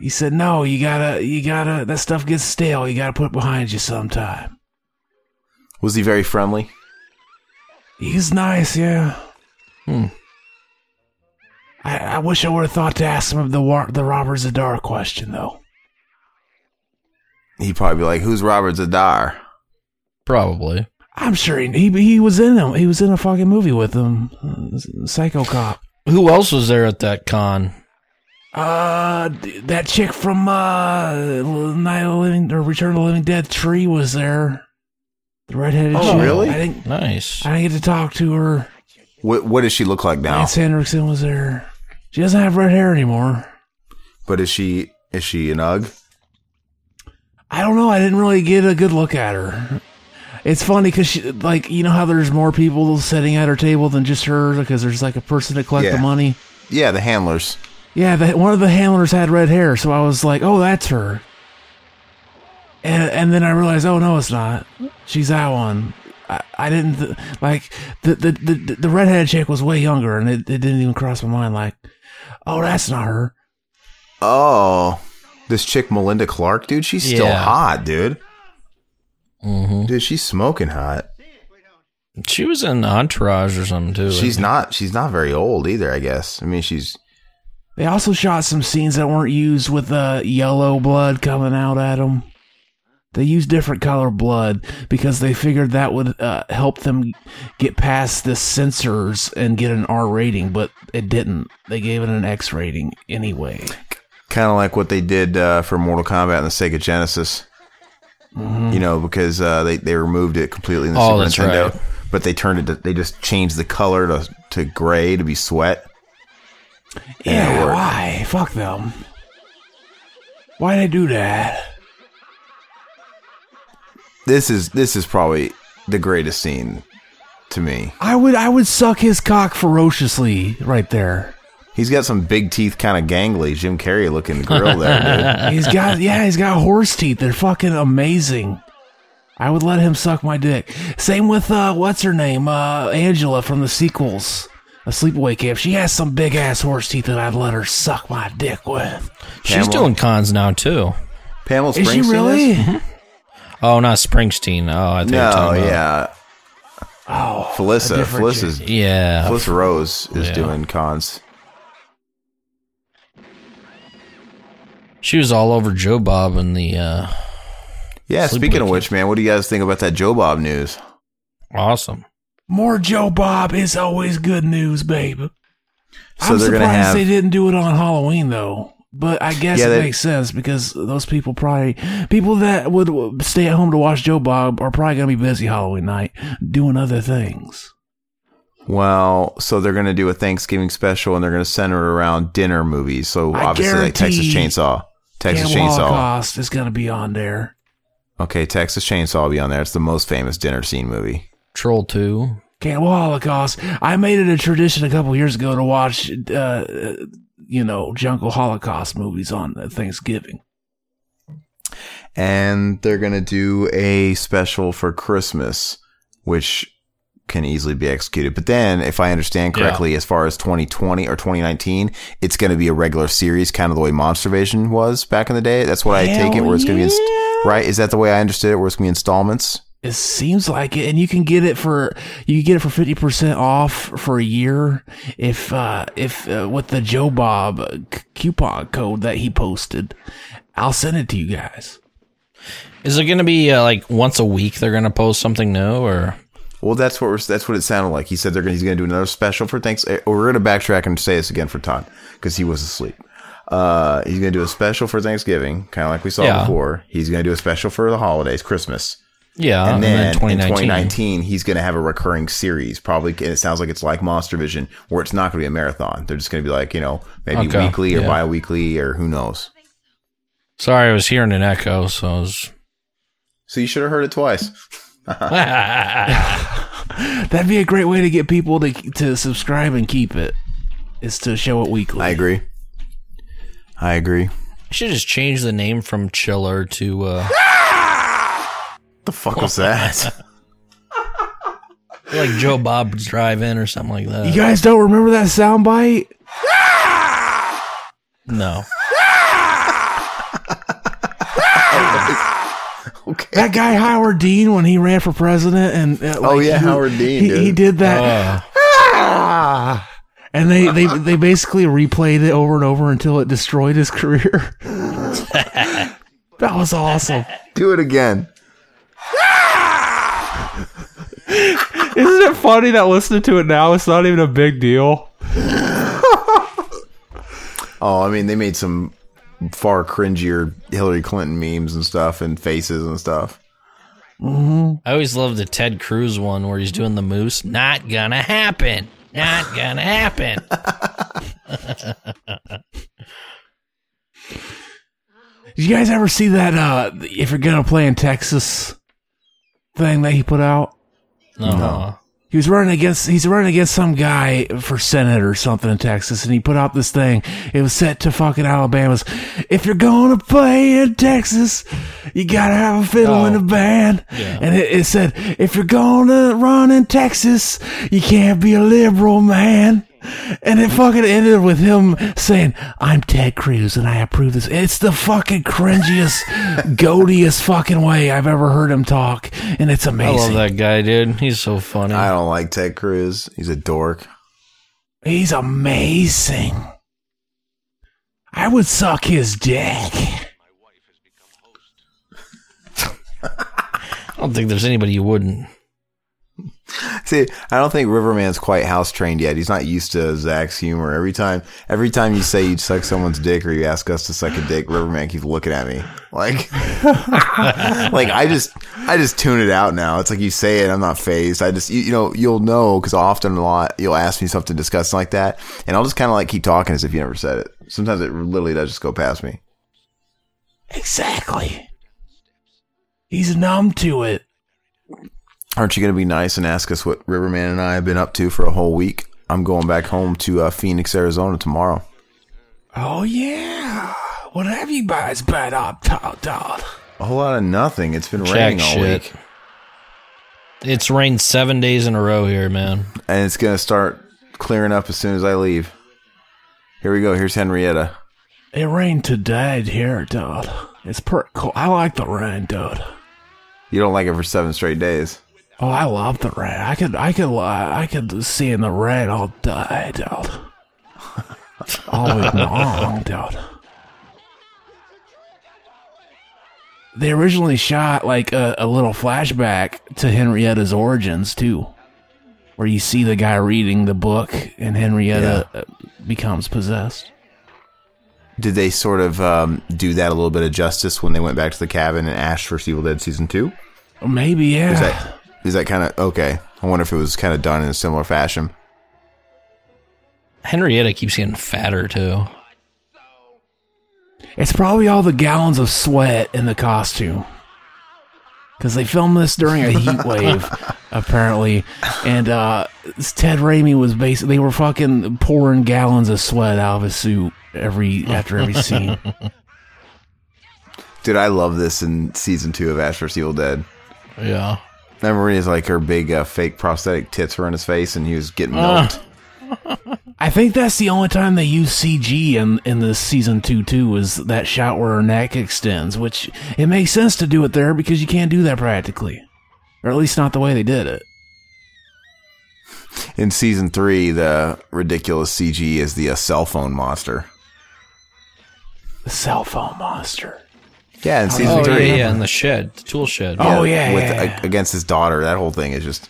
He said, "No, you gotta, you gotta. That stuff gets stale. You gotta put it behind you sometime." Was he very friendly? He's nice, yeah. Hmm. I, I wish I would have thought to ask him the War- the Robert Z'Dar question though. He'd probably be like, "Who's Robert Z'Dar?" Probably. I'm sure he he, he was in him. He was in a fucking movie with him, Psycho Cop. Who else was there at that con? Uh, that chick from uh, Night of the Living or Return of the Living Dead 3 was there. The redheaded Oh, chick. really? I didn't. Nice. I didn't get to talk to her. What What does she look like now? Lance Henriksen was there. She doesn't have red hair anymore. But is she is she an UG? I don't know. I didn't really get a good look at her. It's funny because, she like, you know how there's more people sitting at her table than just her because there's like a person to collect Yeah. the money. Yeah, the handlers. Yeah, the, one of the handlers had red hair, so I was like, "Oh, that's her." And and then I realized, "Oh no, it's not. She's that one." I, I didn't th- like the the the the redheaded chick was way younger, and it, it didn't even cross my mind. Like, "Oh, that's not her." Oh, this chick Melinda Clarke, dude. She's still Yeah. hot, dude. hmm Dude, she's smoking hot. She was in Entourage or something too. She's not. She's not very old either. I guess. I mean, she's. They also shot some scenes that weren't used with uh, yellow blood coming out at them. They used different color blood because they figured that would uh, help them get past the censors and get an R rating, but it didn't. They gave it an X rating anyway. Kind of like what they did uh, for Mortal Kombat and the Sega Genesis. You know, because uh, they they removed it completely in the Oh, Super that's Nintendo, right. but they turned it. To, they just changed the color to to gray to be sweat. Yeah, Yeah, why? Fuck them. Why did they do that? This is this is probably the greatest scene to me. I would I would suck his cock ferociously right there. He's got some big teeth, kind of gangly, Jim Carrey looking grill there, dude. He's got yeah, he's got horse teeth. They're fucking amazing. I would let him suck my dick. Same with uh what's her name? Uh Angela from the sequels. A sleepaway camp. She has some big ass horse teeth that I'd let her suck my dick with. She's Pamela. doing cons now too. Pamela Is she Springsteen really? Oh, not Springsteen. Oh, I think you're No, talking about- yeah. Oh, a Felissa, different Felissa's. Yeah. Felissa Rose is Yeah. doing cons. She was all over Joe Bob in the uh Yeah, Sleepaway speaking of Camp. which, man, what do you guys think about that Joe Bob news? awesome. More Joe Bob is always good news, babe. So I'm surprised have they didn't do it on Halloween though. But I guess Yeah, it that- makes sense because those people probably people that would stay at home to watch Joe Bob are probably gonna be busy Halloween night doing other things. Well, so they're going to do a Thanksgiving special and they're going to center it around dinner movies. So I obviously, like Texas Chainsaw. Texas Cannibal Chainsaw. Holocaust is gonna be on there. Okay, Texas Chainsaw will be on there. It's the most famous dinner scene movie. Troll 2. Cannibal Holocaust. I made it a tradition a couple years ago to watch, uh, you know, Jungle Holocaust movies on Thanksgiving. And they're going to do a special for Christmas, which can easily be executed. But then, if I understand correctly, as far as 2020 or 2019, it's going to be a regular series, kind of the way Monster Vision was back in the day. That's what I take it, where it's going to be, inst- right? Is that the way I understood it, where it's going to be installments? It seems like it, and you can get it for you can get it for fifty percent off for a year if uh, if uh, with the Joe Bob uh, c- coupon code that he posted. I'll send it to you guys. Is it going to be uh, like once a week they're going to post something new or Well, that's what we're, that's what it sounded like. He said they're gonna, he's going to do another special for thanks. eh, We're going to backtrack and say this again for Todd because he was asleep. Uh, he's going to do a special for Thanksgiving, kind of like we saw Yeah. before. He's going to do a special for the holidays, Christmas, yeah, and then, in 2019. 2019 he's going to have a recurring series. Probably, and it sounds like it's like Monster Vision, where it's not going to be a marathon. They're just going to be like you know maybe Okay, weekly or yeah. bi-weekly or who knows. Sorry, I was hearing an echo, so I was So you should have heard it twice. That'd be a great way to get people to to subscribe and keep it. Is to show it weekly. I agree. I agree. I should just change the name from Chiller to uh The fuck was that? like Joe Bob's Drive-In or something like that. You guys don't remember that soundbite? No. okay. That guy Howard Dean when he ran for president and uh, Oh, yeah, he- Howard Dean, He, he did that. Uh! And they, they, they basically replayed it over and over until it destroyed his career. that was awesome. Do it again. Isn't it funny that listening to it now, it's not even a big deal? Oh, I mean, they made some far cringier Hillary Clinton memes and stuff and faces and stuff. I always loved the Ted Cruz one where he's doing the moose. Not gonna happen. Not gonna happen. Did you guys ever see that, uh, if you're gonna play in Texas thing that he put out? No. He was running against he's running against some guy for Senate or something in Texas, and he put out this thing. It was set to fucking Alabama's. If you're gonna play in Texas, you gotta have a fiddle in Oh. the band. Yeah. And it, it said, if you're gonna run in Texas, you can't be a liberal man. And it fucking ended with him saying, I'm Ted Cruz and I approve this. It's the fucking cringiest, goatiest fucking way I've ever heard him talk. And it's amazing. I love that guy, dude. He's so funny. I don't like Ted Cruz. He's a dork. He's amazing. I would suck his dick. I don't think there's anybody you wouldn't. See, I don't think Riverman's quite house trained yet. He's not used to Zach's humor. Every time, every time you say you'd suck someone's dick or you ask us to suck a dick, Riverman keeps looking at me like, like I just, I just tune it out now. It's like you say it, I'm not phased. I just, you, you know, you'll know because often a lot you'll ask me something disgusting like that, and I'll just kind of like keep talking as if you never said it. Sometimes it literally does just go past me. Exactly. He's numb to it. Aren't you going to be nice and ask us what Riverman and I have been up to for a whole week? I'm going back home to uh, Phoenix, Arizona tomorrow. Oh yeah. What have you guys been up to, Todd? A whole lot of nothing. It's been Jack raining all shit. week, It's rained seven days in a row here, man. and it's going to start clearing up as soon as I leave. Here we go. Here's Henrietta. It rained today here, dude. It's pretty cool. I like the rain, dude. You don't like it for seven straight days. Oh, I love the rain. I could, I could, I could see in the rain all day, dude. All week long, dude. They originally shot like a, a little flashback to Henrietta's origins too, where you see the guy reading the book and Henrietta uh becomes possessed. Did they sort of um, do that a little bit of justice when they went back to the cabin and Ash for Evil Dead season two? Maybe, yeah. Is that kind of okay? I wonder if it was kind of done in a similar fashion. Henrietta keeps getting fatter too. It's probably all the gallons of sweat in the costume. Because they filmed this during a heat wave, apparently. And uh, Ted Raimi was basically, they were fucking pouring gallons of sweat out of his suit every after every scene. Dude, I love this in season two of Ash vs. Evil Dead. Yeah. Remember when he's like her big uh, fake prosthetic tits were in his face and he was getting milked? I think that's the only time they use CG in in the season two too is that shot where her neck extends, which it makes sense to do it there because you can't do that practically, or at least not the way they did it. In season three, the ridiculous CG is the uh, cell phone monster. The cell phone monster. Yeah, in season Oh yeah, three. yeah, in the shed, the tool shed. Oh, yeah, with yeah. a- against his daughter. That whole thing is just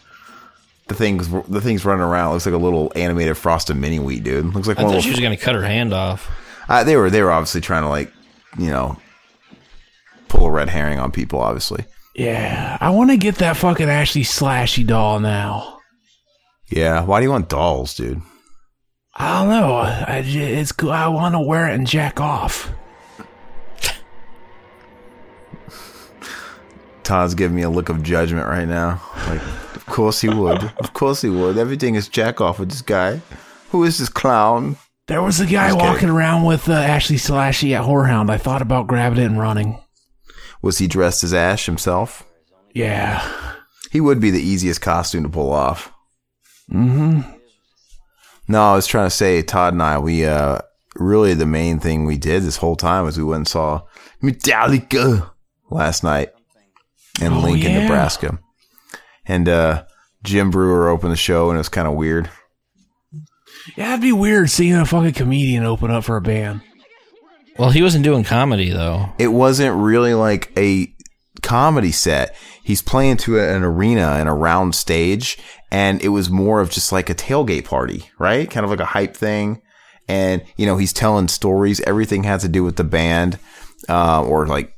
the things. The things running around looks like a little animated frosted mini wheat, dude. Looks like I one thought of she was those. gonna cut her hand off. Uh, they were they were obviously trying to like, you know, pull a red herring on people. Obviously, Yeah, I want to get that fucking Ashley Slashy doll now. yeah. Why do you want dolls, dude? I don't know. I, j- it's cool. I want to wear it and jack off. Todd's giving me a look of judgment right now. Like, of course he would. Of course he would. Everything is jack off with this guy. Who is this clown? There was a guy Just kidding. walking around with uh, Ashley Slashy at HorrorHound. I thought about grabbing it and running. Was he dressed as Ash himself? Yeah. He would be the easiest costume to pull off. Mm-hmm. No, I was trying to say, Todd and I, we uh really the main thing we did this whole time was we went and saw Metallica last night in Oh, Lincoln, yeah. Nebraska. And uh Jim Breuer opened the show and it was kind of weird. Yeah, it'd be weird seeing a fucking comedian open up for a band. Well, he wasn't doing comedy though. It wasn't really like a comedy set. He's playing to an arena and a round stage, and it was more of just like a tailgate party, right? Kind of like a hype thing. And you know, he's telling stories. Everything has to do with the band, uh, or like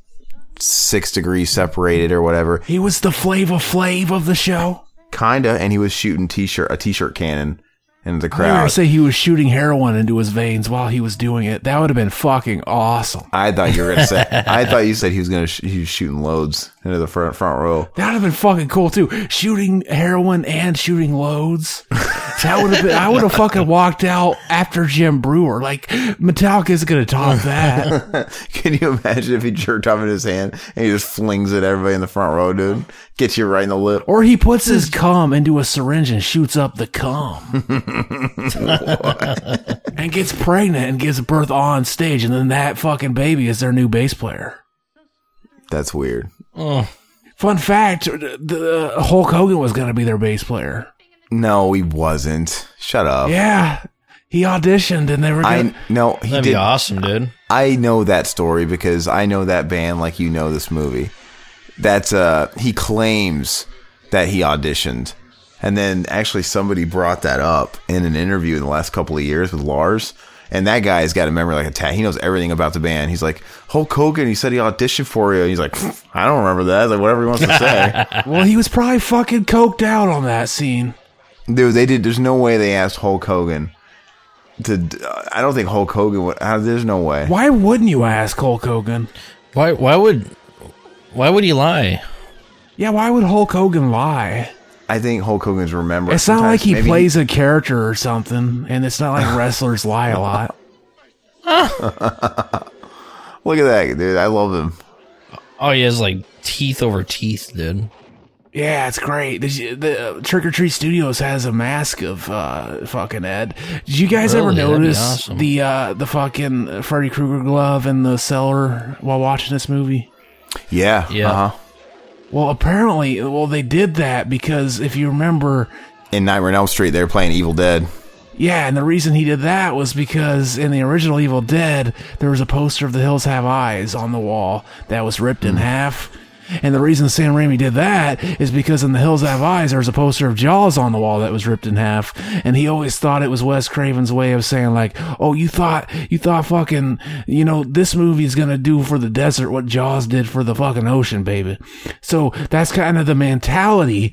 six degrees separated or whatever. He was the Flavor Flav of the show. Kinda, and he was shooting t-shirt a t-shirt cannon into the crowd. I say he was shooting heroin into his veins while he was doing it. That would have been fucking awesome. I thought you were gonna say. I thought you said he was gonna. Sh- he was shooting loads into the front front row. That would have been fucking cool too. Shooting heroin and shooting loads. That would have been. I would have fucking walked out after Jim Breuer. Like Metallica is gonna top that. Can you imagine if he jerked off in his hand and he just flings it at everybody in the front row, dude? Gets you right in the lip. or he puts his cum into a syringe and shoots up the cum. and gets pregnant and gives birth on stage, and then that fucking baby is their new bass player. That's weird. Oh, Fun fact: the Hulk Hogan was gonna be their bass player. No, he wasn't. Shut up. Yeah, he auditioned, and they were. Gonna, I no, he that'd did. be awesome, dude. I know that story because I know that band like you know this movie. That's uh he claims that he auditioned. And then actually somebody brought that up in an interview in the last couple of years with Lars. And that guy's got a memory like a tat. He knows everything about the band. He's like, Hulk Hogan, he said he auditioned for you. He's like, I don't remember that. Like, whatever he wants to say. well, he was probably fucking coked out on that scene. Dude, they did. There's no way they asked Hulk Hogan to. I don't think Hulk Hogan would. uh, There's no way. Why wouldn't you ask Hulk Hogan? Why? Why would? Why would he lie? Yeah, why would Hulk Hogan lie? I think Hulk Hogan's remember. It's not like he maybe plays a character or something, and it's not like wrestlers lie a lot. Look at that, dude. I love him. Oh, he has like teeth over teeth, dude. Yeah, it's great. Did you, the uh, Trick or Treat Studios has a mask of uh, fucking Ed. Did you guys ever Really? That'd notice awesome. the uh, the fucking Freddy Krueger glove in the cellar while watching this movie? Yeah. Yeah. Uh-huh. Well, apparently, well they did that because if you remember, In Nightmare on Elm Street, they were playing Evil Dead. yeah, and the reason he did that was because in the original Evil Dead, there was a poster of The Hills Have Eyes on the wall that was ripped Hmm. in half. And the reason Sam Raimi did that is because in The Hills Have Eyes, there's a poster of Jaws on the wall that was ripped in half, and he always thought it was Wes Craven's way of saying like, "Oh, you thought you thought fucking, you know, this movie's gonna do for the desert what Jaws did for the fucking ocean, baby." So that's kind of the mentality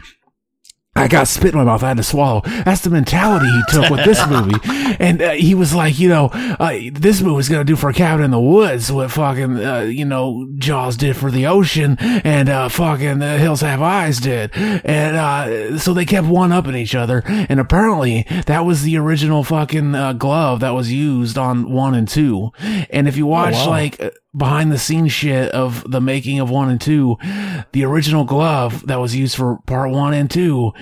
I got spit in my mouth. I had to swallow. That's the mentality he took with this movie. And uh, he was like, you know, uh, this movie's going to do for a cabin in the woods what fucking, uh, you know, Jaws did for the ocean and uh, fucking The Hills Have Eyes did. And uh, so they kept one upping each other. And apparently that was the original fucking uh, glove that was used on one and two. And if you watch wow. like, uh, behind the scenes shit of the making of one and two, the original glove that was used for part one and two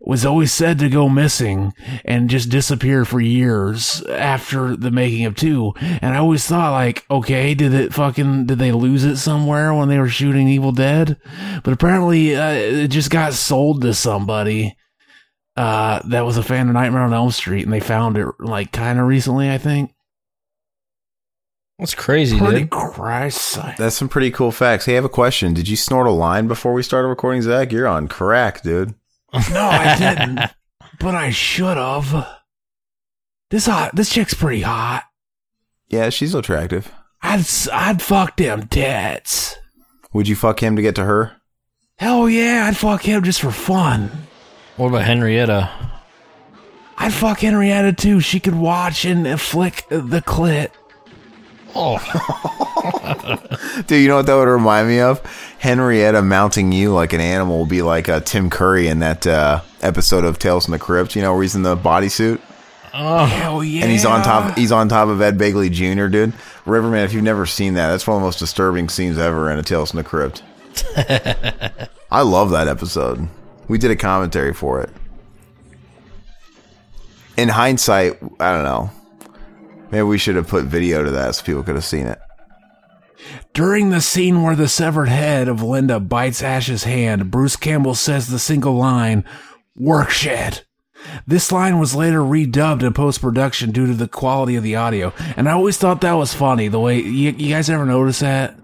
was always said to go missing and just disappear for years after the making of two. And I always thought like, okay, did it fucking, did they lose it somewhere when they were shooting Evil Dead? But apparently, uh, it just got sold to somebody. Uh, that was a fan of Nightmare on Elm Street and they found it like kind of recently, I think. That's crazy, Pretty dude. Christ. That's some pretty cool facts. Hey, I have a question. Did you snort a line before we started recording, Zach? You're on crack, dude. No, I didn't. but I should have. This hot. This chick's pretty hot. Yeah, she's attractive. I'd s- I'd fuck them tits. Would you fuck him to get to her? Hell yeah, I'd fuck him just for fun. What about Henrietta? I'd fuck Henrietta too. She could watch and flick the clit. Oh, Dude, you know what that would remind me of? Henrietta mounting you like an animal would be like uh, Tim Curry in that uh, episode of Tales from the Crypt. You know, where he's in the bodysuit Hell yeah. and he's on top. He's on top of Ed Begley Jr. Dude, Riverman. If you've never seen that, that's one of the most disturbing scenes ever in a Tales from the Crypt. I love that episode. We did a commentary for it. In hindsight, I don't know. Maybe we should have put video to that so people could have seen it. During the scene where the severed head of Linda bites Ash's hand, Bruce Campbell says the single line, work shit. This line was later redubbed in post production due to the quality of the audio. And I always thought that was funny. The way, you, you guys ever notice that?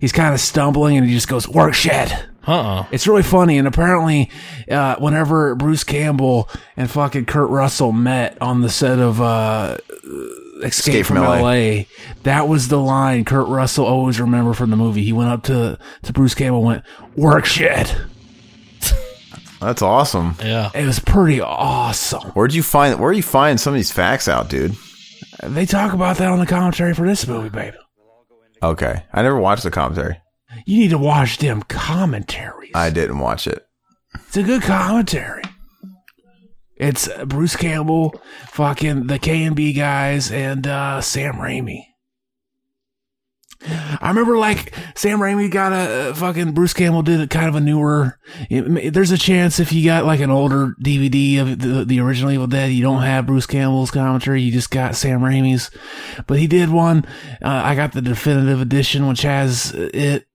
He's kind of stumbling and he just goes, work shit. uh-uh. It's really funny, and apparently, uh, whenever Bruce Campbell and fucking Kurt Russell met on the set of uh, Escape, Escape from, from LA. LA. that was the line Kurt Russell always remember from the movie. He went up to to Bruce Campbell, and went work shit. That's awesome. Yeah. It was pretty awesome. Where'd you find where you find some of these facts out, dude? They talk about that on the commentary for this movie, baby. Okay. I never watched the commentary. You need to watch them commentaries. I didn't watch it. It's a good commentary. It's Bruce Campbell, fucking the KNB guys, and uh, Sam Raimi. I remember like Sam Raimi got a uh, fucking Bruce Campbell did a kind of a newer. it- there's a chance if you got like an older DVD of the, the original Evil Dead, you don't have Bruce Campbell's commentary, you just got Sam Raimi's. But he did one. Uh, I got the definitive edition, which has uh, it.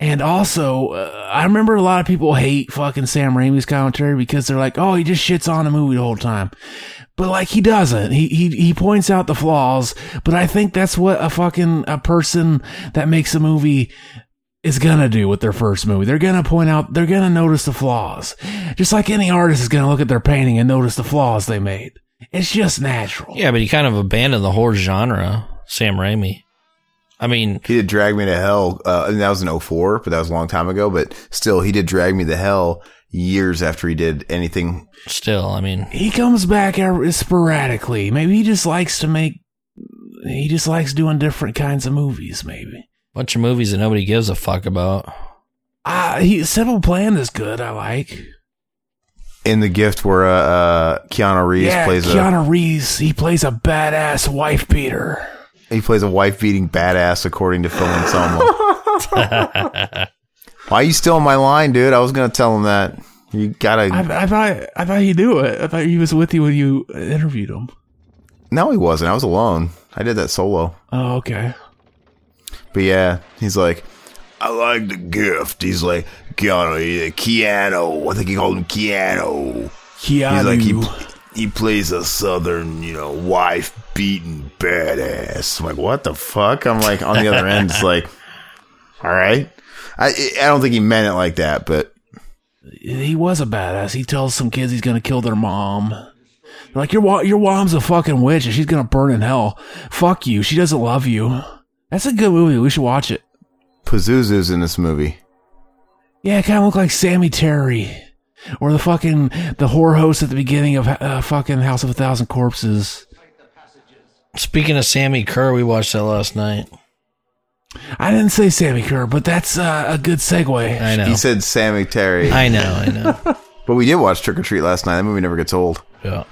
And also, uh, I remember a lot of people hate fucking Sam Raimi's commentary because they're like, "Oh, he just shits on the movie the whole time." But like he doesn't. He he he points out the flaws, but I think that's what a fucking a person that makes a movie is gonna do with their first movie. They're gonna point out, they're gonna notice the flaws. Just like any artist is gonna look at their painting and notice the flaws they made. It's just natural. Yeah, but he kind of abandoned the horror genre, Sam Raimi. I mean, He did Drag Me to Hell. Uh, and that was in 04, but that was a long time ago. But still, he did Drag Me to Hell years after he did anything. still, I mean, He comes back sporadically. Maybe he just likes to make. He just likes doing different kinds of movies. Maybe. bunch of movies that nobody gives a fuck about. Uh, he Simple Plan is good. I like. In The Gift, where uh, uh, Keanu Reeves yeah, plays a Keanu Reeves. He plays a badass wife beater. He plays a wife beating badass, according to Phil Anselmo. Why are you still in my line, dude? I was gonna tell him that. You gotta. I, I thought I thought he knew it. I thought he was with you when you interviewed him. no, he wasn't. I was alone. I did that solo. Oh, okay. But yeah, he's like, I like the gift. He's like, Keanu, Keanu. I think he called him Keanu. Keanu. He's like, he, he plays a southern, you know, wife beating badass. I'm like, what the fuck? I'm like, on the other end, it's like, All right. I I don't think he meant it like that, but He was a badass. He tells some kids he's gonna kill their mom. They're like your your mom's a fucking witch and she's gonna burn in hell. Fuck you. She doesn't love you. That's a good movie. We should watch it. Pazuzu's in this movie. Yeah, it kind of looked like Sammy Terry, or the fucking the whore host at the beginning of uh, fucking House of a Thousand Corpses. Speaking of Sammy Curr, we watched that last night. I didn't say Sammy Curr, but that's uh, a good segue. I know. He said Sammy Terry, I know. I know. but we did watch Trick or Treat last night. That movie never gets old. Yeah.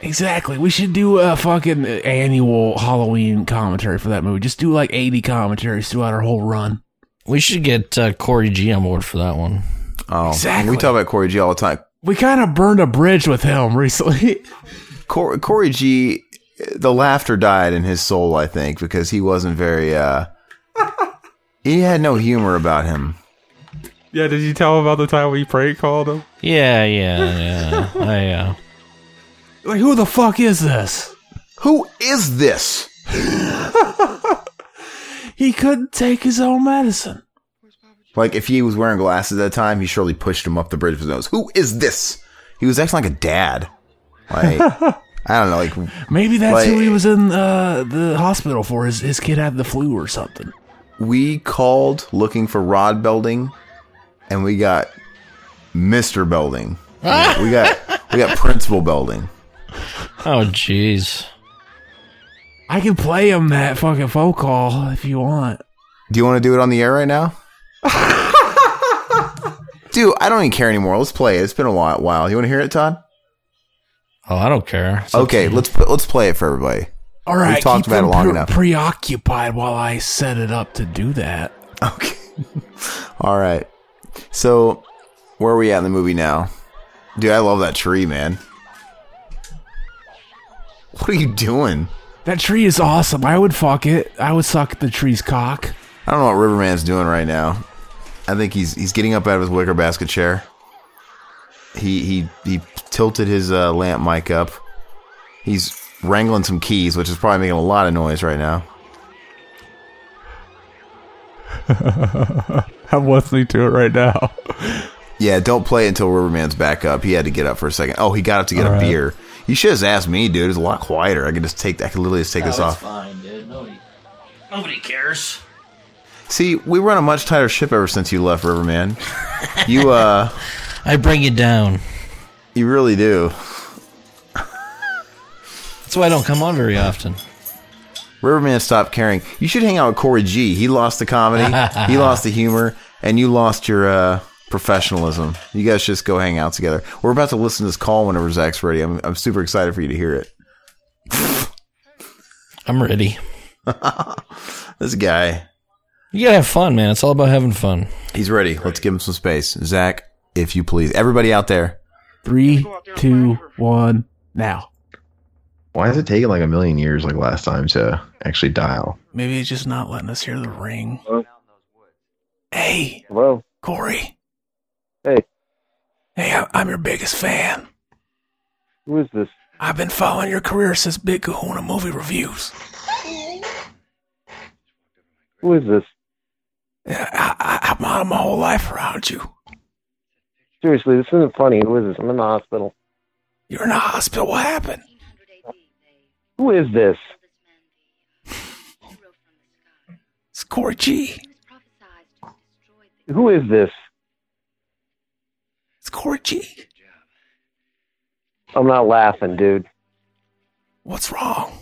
Exactly. We should do a fucking annual Halloween commentary for that movie. Just do like 80 commentaries throughout our whole run. We should get uh, Corey G on board for that one. Oh, Exactly. We talk about Corey G all the time. We kind of burned a bridge with him recently. Cor- Corey G, the laughter died in his soul, I think, because he wasn't very. uh He had no humor about him. Yeah, did you tell him about the time we prank called him? Yeah, yeah, yeah. I, uh, like, who the fuck is this? Who is this? He couldn't take his own medicine. Like, if he was wearing glasses at the time, he surely pushed him up the bridge with his nose. Who is this? He was acting like a dad. Like, I don't know. Like, Maybe that's Like- who he was in uh, the hospital for. His, his kid had the flu or something. we called looking for Rod Belding, and we got Mister Belding. we got we got Principal Belding. oh, jeez. I can play him that fucking phone call if you want. Do you want to do it on the air right now? Dude, I don't even care anymore. Let's play it. It's been a while. while. You want to hear it, Todd? Oh, I don't care. It's Okay, let's put, let's play it for everybody. All right, We've talked keep about them it long pre- enough. preoccupied while I set it up to do that. Okay. All right. So, where are we at in the movie now? Dude, I love that tree, man. What are you doing? That tree is awesome. I would fuck it. I would suck the tree's cock. I don't know what Riverman's doing right now. I think he's he's getting up out of his wicker basket chair. He he he tilted his uh, lamp mic up. He's wrangling some keys, which is probably making a lot of noise right now. I'm listening to it right now. Yeah, don't play until Riverman's back up. He had to get up for a second. Oh, he got up to get a All right. beer. You should have asked me, dude. It's a lot quieter. I could just take. I could literally just take this off. fine, dude. Nobody, nobody cares. See, we run a much tighter ship ever since you left, Riverman. You uh, I bring you down. you really do. That's why I don't come on very often. Riverman stopped caring. You should hang out with Corey G. He lost the comedy, he lost the humor, and you lost your uh, professionalism. You guys just go hang out together. We're about to listen to this call whenever Zach's ready. I'm, I'm super excited for you to hear it. I'm ready. This guy, You gotta have fun, man. It's all about having fun. he's ready. Let's give him some space. Zach, if you please. Everybody out there. Three, two, one, now. Why is it taking like a million years like last time to actually dial? Maybe it's just not letting us hear the ring. Hello? Hey, Hello? Corey. Hey. Hey, I- I'm your biggest fan. Who is this? I've been following your career since Big Kahuna movie reviews. Who is this? Yeah, I, I, I've modeled my whole life around you. Seriously, this isn't funny. Who is this? I'm in the hospital. You're in the hospital. What happened? Who is this? It's Corey G. Who is this? It's Corey G. I'm not laughing, dude. What's wrong?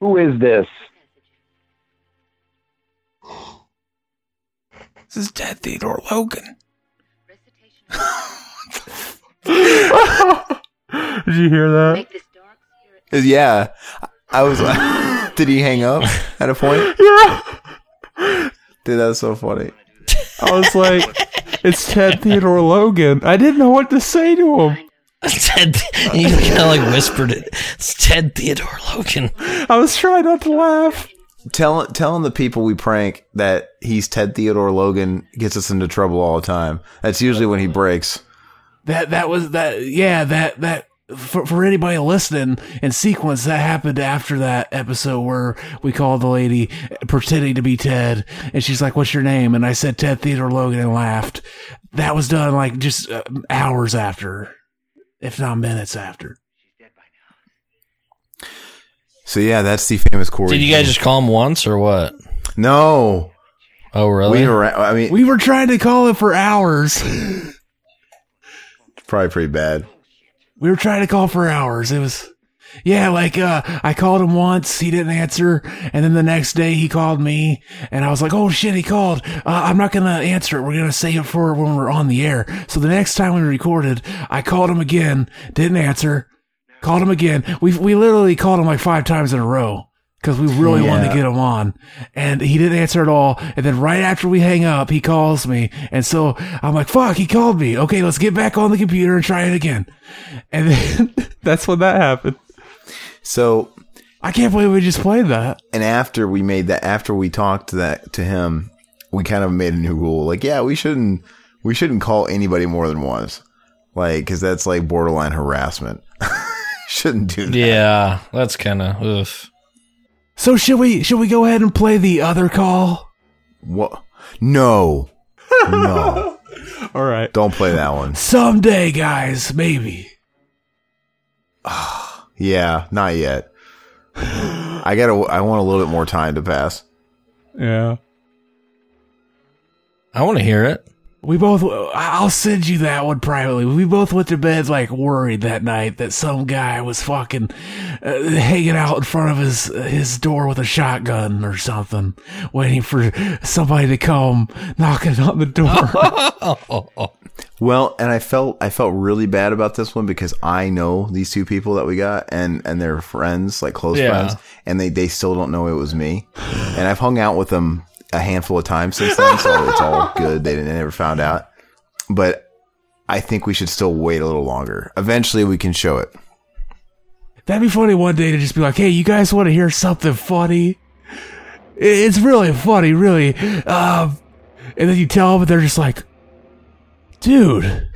Who is this? This is Ted Theodore Logan. Did you hear that? Yeah. I was like, did he hang up at a point? Yeah. Dude, that's so funny. I was like, it's Ted Theodore Logan. I didn't know what to say to him. Ted, you kind of like whispered it. It's Ted Theodore Logan. I was trying not to laugh. Tell, telling the people we prank that he's Ted Theodore Logan gets us into trouble all the time. That's usually when he breaks. That that was that. Yeah, that that for, for anybody listening in sequence, that happened after that episode where we called the lady pretending to be Ted, and she's like, "What's your name?" And I said Ted Theodore Logan and laughed. That was done like just uh, hours after, if not minutes after. So yeah, that's the famous Corey. Did you guys just call him once or what? No. Oh, really? We were. I mean, We were trying to call it for hours. probably pretty bad. we were trying to call for hours. It was, yeah, like, uh, I called him once, he didn't answer, and then the next day he called me, and I was like, oh shit, he called. Uh, I'm not gonna answer it. We're gonna save it for when we're on the air. So the next time we recorded, I called him again, didn't answer, called him again. We we literally called him like five times in a row. Because we really wanted to get him on, and he didn't answer at all. And then right after we hang up, he calls me, and so I'm like, "Fuck!" He called me. Okay, let's get back on the computer and try it again. And then That's when that happened. So I can't believe we just played that. and after we made that, after we talked to that to him, we kind of made a new rule. Like, yeah, we shouldn't we shouldn't call anybody more than once, like because that's like borderline harassment. shouldn't do that. Yeah, that's kind of. So should we should we go ahead and play the other call? What? No, no, All right. don't play that one. Someday, guys, maybe. Ah, yeah, not yet. I gotta. I want a little bit more time to pass. Yeah. I want to hear it. We both. I'll send you that one privately. We both went to bed like worried that night that some guy was fucking uh, hanging out in front of his his door with a shotgun or something, waiting for somebody to come knocking on the door. Well, and I felt I felt really bad about this one because I know these two people that we got and and they're friends, like close Yeah. friends, and they they still don't know it was me. And I've hung out with them a handful of times since then, so it's all good. They didn't they never found out. But I think we should still wait a little longer. Eventually we can show it. That'd be funny one day to just be like, "Hey, you guys want to hear something funny? It's really funny, really." Um, and then you tell them, and they're just like, "Dude,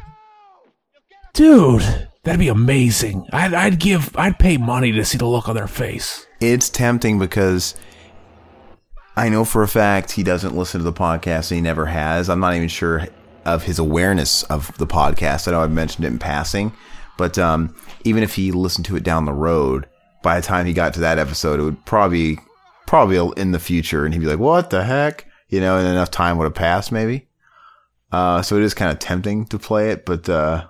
dude, that'd be amazing. I'd, I'd give, I'd pay money to see the look on their face." It's tempting because I know for a fact he doesn't listen to the podcast and he never has. I'm not even sure of his awareness of the podcast. I know I've mentioned it in passing, but um, even if he listened to it down the road, by the time he got to that episode, it would probably probably in the future, and he'd be like, "What the heck?" You know, and enough time would have passed, maybe. Uh, so it is kind of tempting to play it, but uh,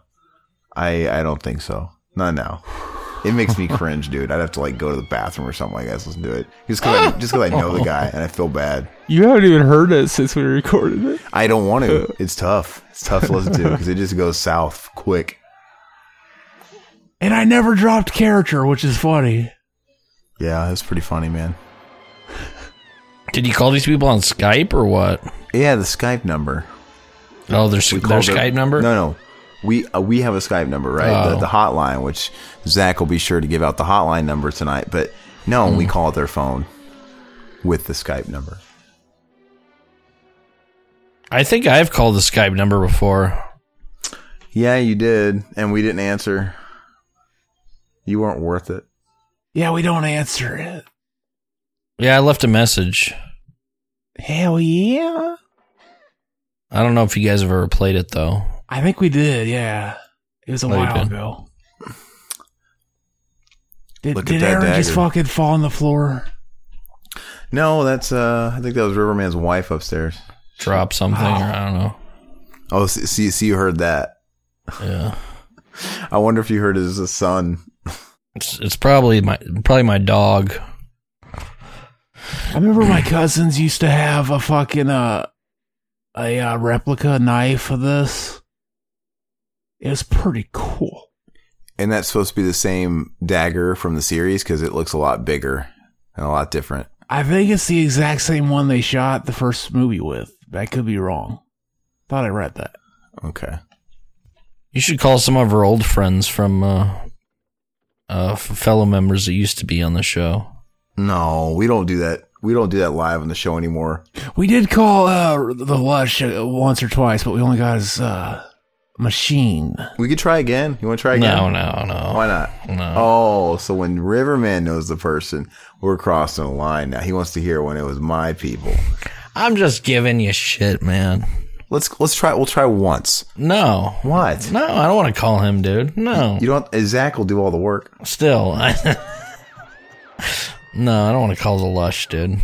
I I don't think so. Not now. It makes me cringe, dude. I'd have to like go to the bathroom or something like that to listen to it. Just because I, just 'cause I know the guy and I feel bad. You haven't even heard it since we recorded it. I don't want to. It's tough. It's tough to listen to because it just goes south quick. And I never dropped character, which is funny. Yeah, that's pretty funny, man. Did you call these people on Skype or what? Yeah, the Skype number. Oh, their, We their called it- Skype number? No, no. We uh, we have a Skype number, right? The, Oh. the hotline, which Zach will be sure to give out the hotline number tonight. But no, Hmm. we call it their phone with the Skype number. I think I've called the Skype number before. Yeah, you did, and we didn't answer. You weren't worth it. Yeah, we don't answer it. Yeah, I left a message. Hell yeah. I don't know if you guys have ever played it though. I think we did. Yeah, it was a Oh, you while did? ago. Did, Look at did that Aaron just dagger. fucking fall on the floor? No, that's uh, I think that was Riverman's wife upstairs. Drop something or I don't know. Oh, see, see, see you heard that. Yeah. I wonder if you heard his son. It's, it's probably my probably my dog. I remember my cousins used to have a fucking uh a uh, replica knife of this. It was pretty cool. And that's supposed to be the same dagger from the series because it looks a lot bigger and a lot different. I think it's the exact same one they shot the first movie with. I could be wrong. Thought I read that. Okay. You should call some of our old friends from uh, uh, fellow members that used to be on the show. No, we don't do that. We don't do that live on the show anymore. We did call uh the Lush uh, once or twice, but we only got his uh machine. We could try again. You want to try again? No, no, no. Why not? No. Oh, so when Riverman knows the person, we're crossing a line now. He wants to hear when it was my people. I'm just giving you shit, man. Let's let's try. We'll try once. No. What? No, I don't want to call him, dude. No. You don't. Zach will do all the work. Still. I, no, I don't want to call the lush, dude.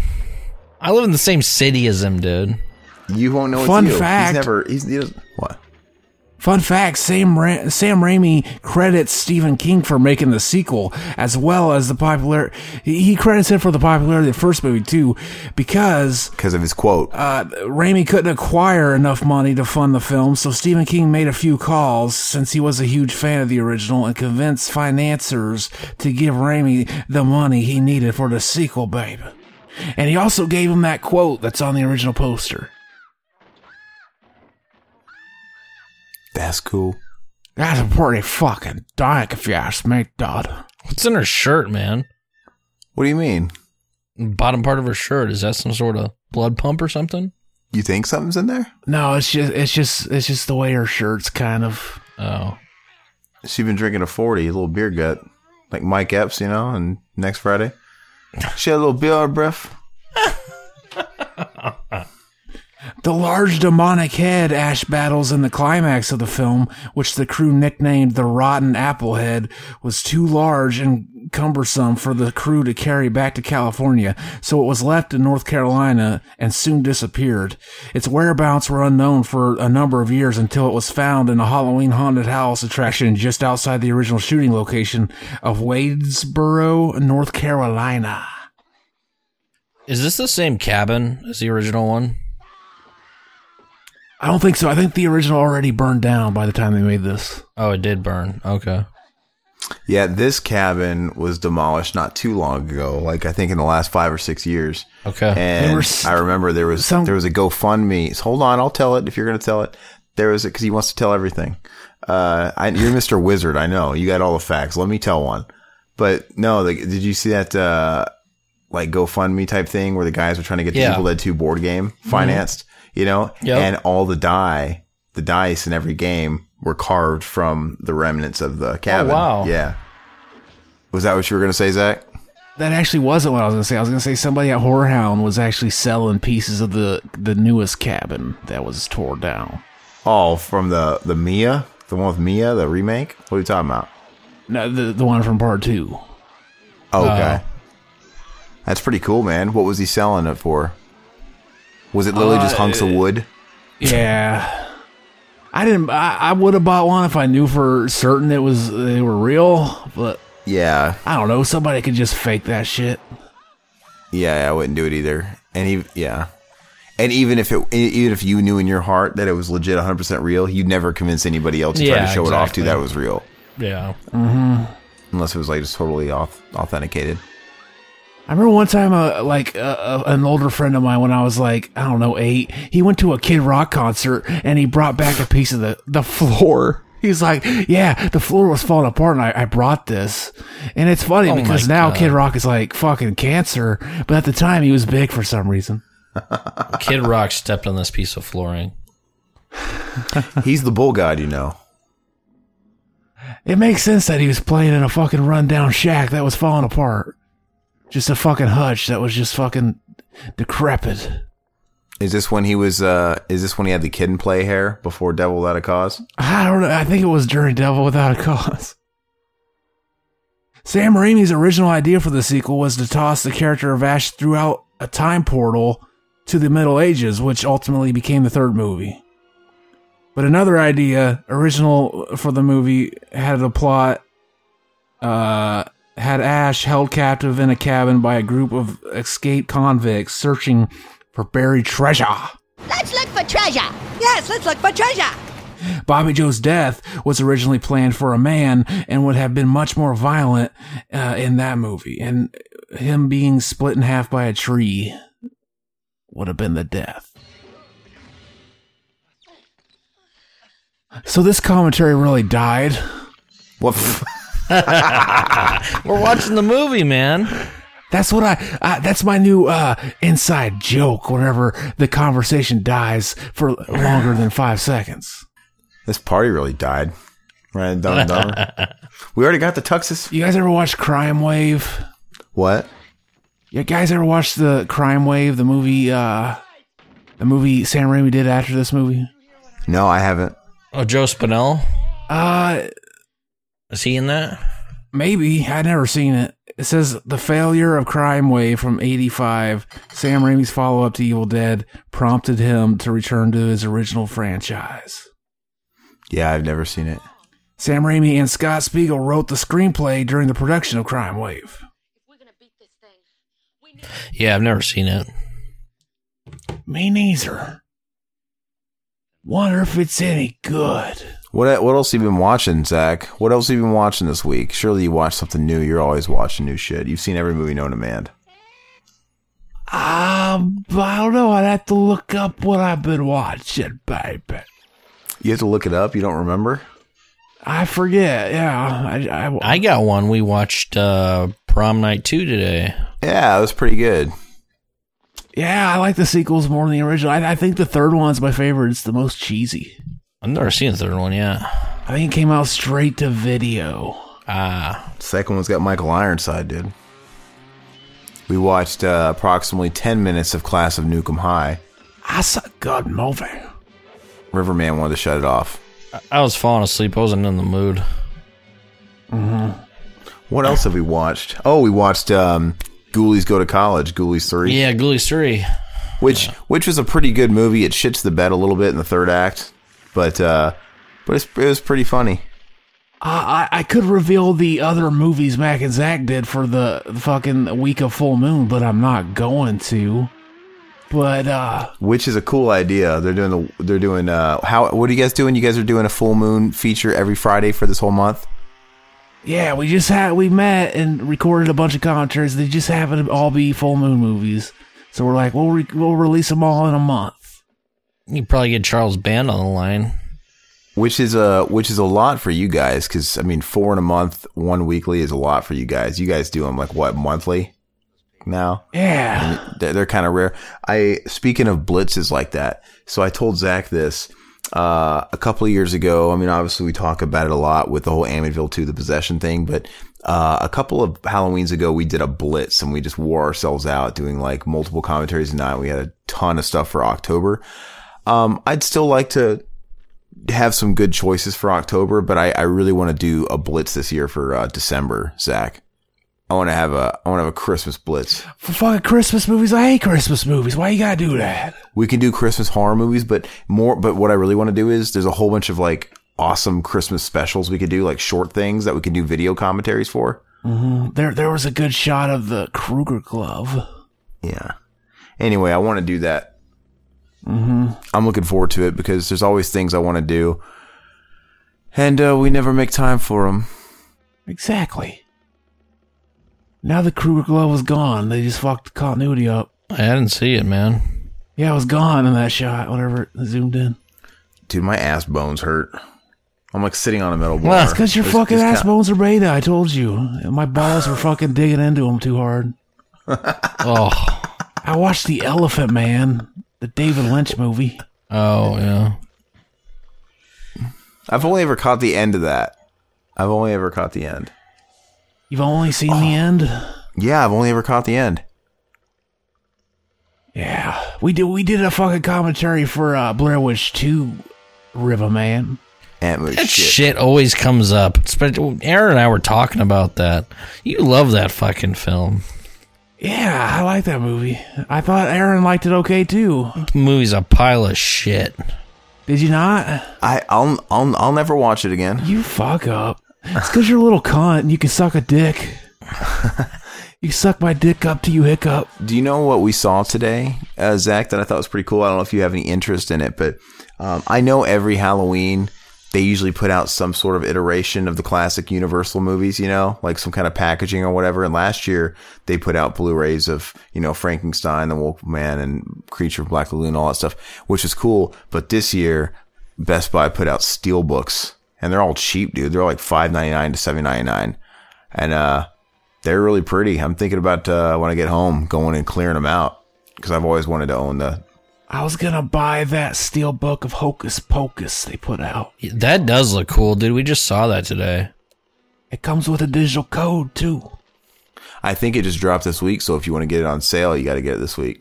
I live in the same city as him, dude. You won't know. Fun it's you. fact. He's never. He's he what? Fun fact: Sam Ra- Sam Raimi credits Stephen King for making the sequel, as well as the popular. He credits him for the popularity of the first movie too, because Because of his quote. uh, Raimi couldn't acquire enough money to fund the film, so Stephen King made a few calls since he was a huge fan of the original and convinced financiers to give Raimi the money he needed for the sequel, babe. And he also gave him that quote that's on the original poster. That's cool. That's a pretty fucking dyke if you ask me, Dad. What's in her shirt, man? What do you mean? Bottom part of her shirt. Is that some sort of blood pump or something? You think something's in there? No, it's just it's just it's just the way her shirt's kind of. Oh. she's been drinking a forty, a little beer gut, like Mike Epps, you know. And next Friday, she had a little beer on her breath. The large demonic head Ash battles in the climax of the film, which the crew nicknamed the Rotten Apple Head, was too large and cumbersome for the crew to carry back to California, so it was left in North Carolina and soon disappeared. Its whereabouts were unknown for a number of years until it was found in a Halloween haunted house attraction just outside the original shooting location of Wadesboro, North Carolina. Is this the same cabin as the original one? I don't think so. I think the original already burned down by the time they made this. Oh, it did burn. Okay. Yeah, this cabin was demolished not too long ago. Like I think in the last five or six years. Okay. And There was I remember there was some- there was a GoFundMe. Hold on, I'll tell it if you're going to tell it. There was because he wants to tell everything. Uh, I, you're Mr. Wizard. I know you got all the facts. Let me tell one. But no, like, did you see that uh, like GoFundMe type thing where the guys were trying to get the Yeah. Evil Dead 2 board game financed? You know, Yep. and all the die, the dice in every game were carved from the remnants of the oh, cabin. wow. Yeah. Was that what you were going to say, Zach? That actually wasn't what I was going to say. I was going to say somebody at Horrorhound was actually selling pieces of the the newest cabin that was torn down. Oh, from the the Mia, the one with Mia, the remake. What are you talking about? No, the the one from part two. Oh, okay, that's pretty cool, man. What was he selling it for? Was it literally just hunks of wood? Yeah, I didn't. I, I would have bought one if I knew for certain it was they were real. But Yeah, I don't know. Somebody could just fake that shit. yeah, I wouldn't do it either. And he, yeah, and even if it, even if you knew in your heart that it was legit, 100 percent real, you'd never convince anybody else to try to show it off to exactly. that it was real, Yeah. Mm-hmm. unless it was like just totally auth- authenticated. I remember one time, uh, like uh, uh, an older friend of mine, when I was like, I don't know, eight, he went to a Kid Rock concert and he brought back a piece of the, the floor. He's like, yeah, the floor was falling apart and I, I brought this. And it's funny Oh because now God. Kid Rock is like fucking cancer, but at the time he was big for some reason. Kid Rock stepped on this piece of flooring. He's the bull god, you know. It makes sense that he was playing in a fucking rundown shack that was falling apart. Just a fucking hutch that was just fucking decrepit. Is this when he was? uh Is this when he had the kid and play hair before Devil Without a Cause? I don't know. I think it was during Devil Without a Cause. Sam Raimi's original idea for the sequel was to toss the character of Ash throughout a time portal to the Middle Ages, which ultimately became the third movie. But another idea, original for the movie, had a plot, uh, had Ash held captive in a cabin by a group of escaped convicts searching for buried treasure. Let's look for treasure. Yes, let's look for treasure. Bobby Joe's death was originally planned for a man and would have been much more violent uh, in that movie. And him being split in half by a tree would have been the death. So this commentary really died. What? We're watching the movie, man. That's what I. Uh, that's my new uh, inside joke. Whenever the conversation dies for longer than five seconds. This party really died. Right, Dumb and Dumber. we already got the tuxes. You guys ever watch Crime Wave? What? You guys ever watched the Crime Wave, the movie, uh, the movie Sam Raimi did after this movie? No, I haven't. Oh, Joe Spinell? Uh, Is he in that? maybe. I'd never seen it. It says the failure of Crime Wave from 85, Sam Raimi's follow up to Evil Dead, prompted him to return to his original franchise. Yeah, I've never seen it. Sam Raimi and Scott Spiegel wrote the screenplay during the production of Crime Wave. Yeah, I've never seen it. Me neither. Wonder if it's any good. What what else have you been watching, Zach? What else have you been watching this week? Surely you watched something new. You're always watching new shit. You've seen every movie known to man. Um, I don't know. I'd have to look up what I've been watching, baby. You have to look it up. You don't remember? I forget. Yeah, I, I, I got one. We watched uh, Prom Night 2 today. Yeah, it was pretty good. yeah, I like the sequels more than the original. I, I think the third one's my favorite. It's the most cheesy. I've never seen the third one yet. I think it came out straight to video. Ah, Second one's got Michael Ironside, dude. We watched uh, approximately 10 minutes of Class of Nuke 'Em High. That's a good movie. Riverman wanted to shut it off. I was falling asleep. I wasn't in the mood. What else have we watched? Oh, we watched um, Ghoulies Go to College, Ghoulies 3. Yeah, Ghoulies 3. which which was a pretty good movie. It shits the bed a little bit in the third act, but uh, but it's, it was pretty funny. Uh, I I could reveal the other movies Mac and Zach did for the fucking week of full moon, but I'm not going to. But uh, Which is a cool idea. They're doing the they're doing uh how what are you guys doing? You guys are doing a full moon feature every Friday for this whole month. yeah, we just had we met and recorded a bunch of commentaries. They just happen to all be full moon movies. So we're like, we'll re- we'll release them all in a month. You probably get Charles Band on the line. Which is a which is a lot for you guys because I mean four in a month, one weekly is a lot for you guys. You guys do them like what monthly now? Yeah. they're, they're kind of rare. I speaking of blitzes like that. So I told Zach this uh, a couple of years ago. I mean, obviously we talk about it a lot with the whole Amityville 2, the possession thing, but uh, a couple of Halloweens ago we did a blitz and we just wore ourselves out doing like multiple commentaries a night. We had a ton of stuff for October. Um, I'd still like to have some good choices for October, but I, I really want to do a blitz this year for uh, December, Zach. I want to have a I want to have a Christmas blitz. For fucking Christmas movies, I hate Christmas movies. Why you gotta do that? We can do Christmas horror movies, but more. But what I really want to do is there's a whole bunch of like awesome Christmas specials we could do, like short things that we can do video commentaries for. hmm There, there was a good shot of the Krueger glove. Yeah. Anyway, I want to do that. Hmm I'm looking forward to it because there's always things I want to do, and uh, we never make time for them. Exactly. Now the Krueger glove was gone. They just fucked the continuity up. I didn't see it, man. Yeah, it was gone in that shot. Whenever it zoomed in. Dude, my ass bones hurt. I'm like sitting on a metal bar. Well, it's because your It's fucking just ass kinda- bones are beta. I told you. My balls were fucking digging into them too hard. Oh, I watched The Elephant Man, the David Lynch movie. oh yeah. I've only ever caught the end of that. I've only ever caught the end. You've only seen Oh. the end. Yeah, I've only ever caught the end. Yeah, we did. We did a fucking commentary for uh, Blair Witch Two, River Man. Ant That shit. shit. always comes up. Especially- Aaron and I were talking about that. You love that fucking film. Yeah, I like that movie. I thought Aaron liked it okay too. The movie's a pile of shit. Did you not? I I'll I'll I'll never watch it again. You fuck up. It's because you're a little cunt and you can suck a dick. you suck my dick up till you hiccup. Do you know what we saw today, uh, Zach? That I thought was pretty cool. I don't know if you have any interest in it, but um, I know every Halloween they usually put out some sort of iteration of the classic Universal movies. You know, like some kind of packaging or whatever. And last year they put out Blu-rays of you know Frankenstein, The Wolfman, and Creature of Black Lagoon, all that stuff, which is cool. But this year, Best Buy put out steel books, and they're all cheap, dude. They're like five ninety nine to seven ninety nine, and uh, they're really pretty. I'm thinking about uh, when I get home going and clearing them out because I've always wanted to own the I was gonna buy that steel book of Hocus Pocus they put out. That does look cool, dude. We just saw that today. It comes with a digital code too. I think it just dropped this week, so if you want to get it on sale, you got to get it this week.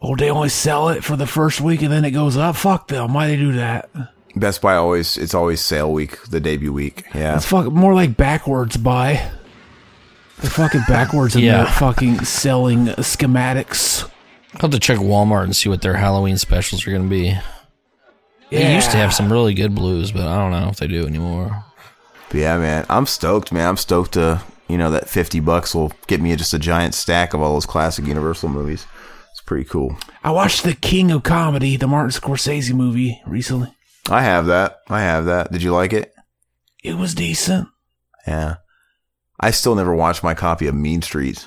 Oh, they only sell it for the first week and then it goes up. Fuck them. Why do they do that? Best Buy always it's always sale week, the debut week. Yeah. It's fuck more like backwards buy. They're fucking backwards in Yeah. their fucking selling schematics. I'll have to check Walmart and see what their Halloween specials are going to be. They used to have some really good blues, but I don't know if they do anymore. But yeah, man, I'm stoked, man. I'm stoked to you know that 50 bucks will get me just a giant stack of all those classic Universal movies. It's pretty cool. I watched The King of Comedy, the Martin Scorsese movie, recently. I have that. I have that. Did you like it? It was decent. Yeah. I still never watched my copy of Mean Streets.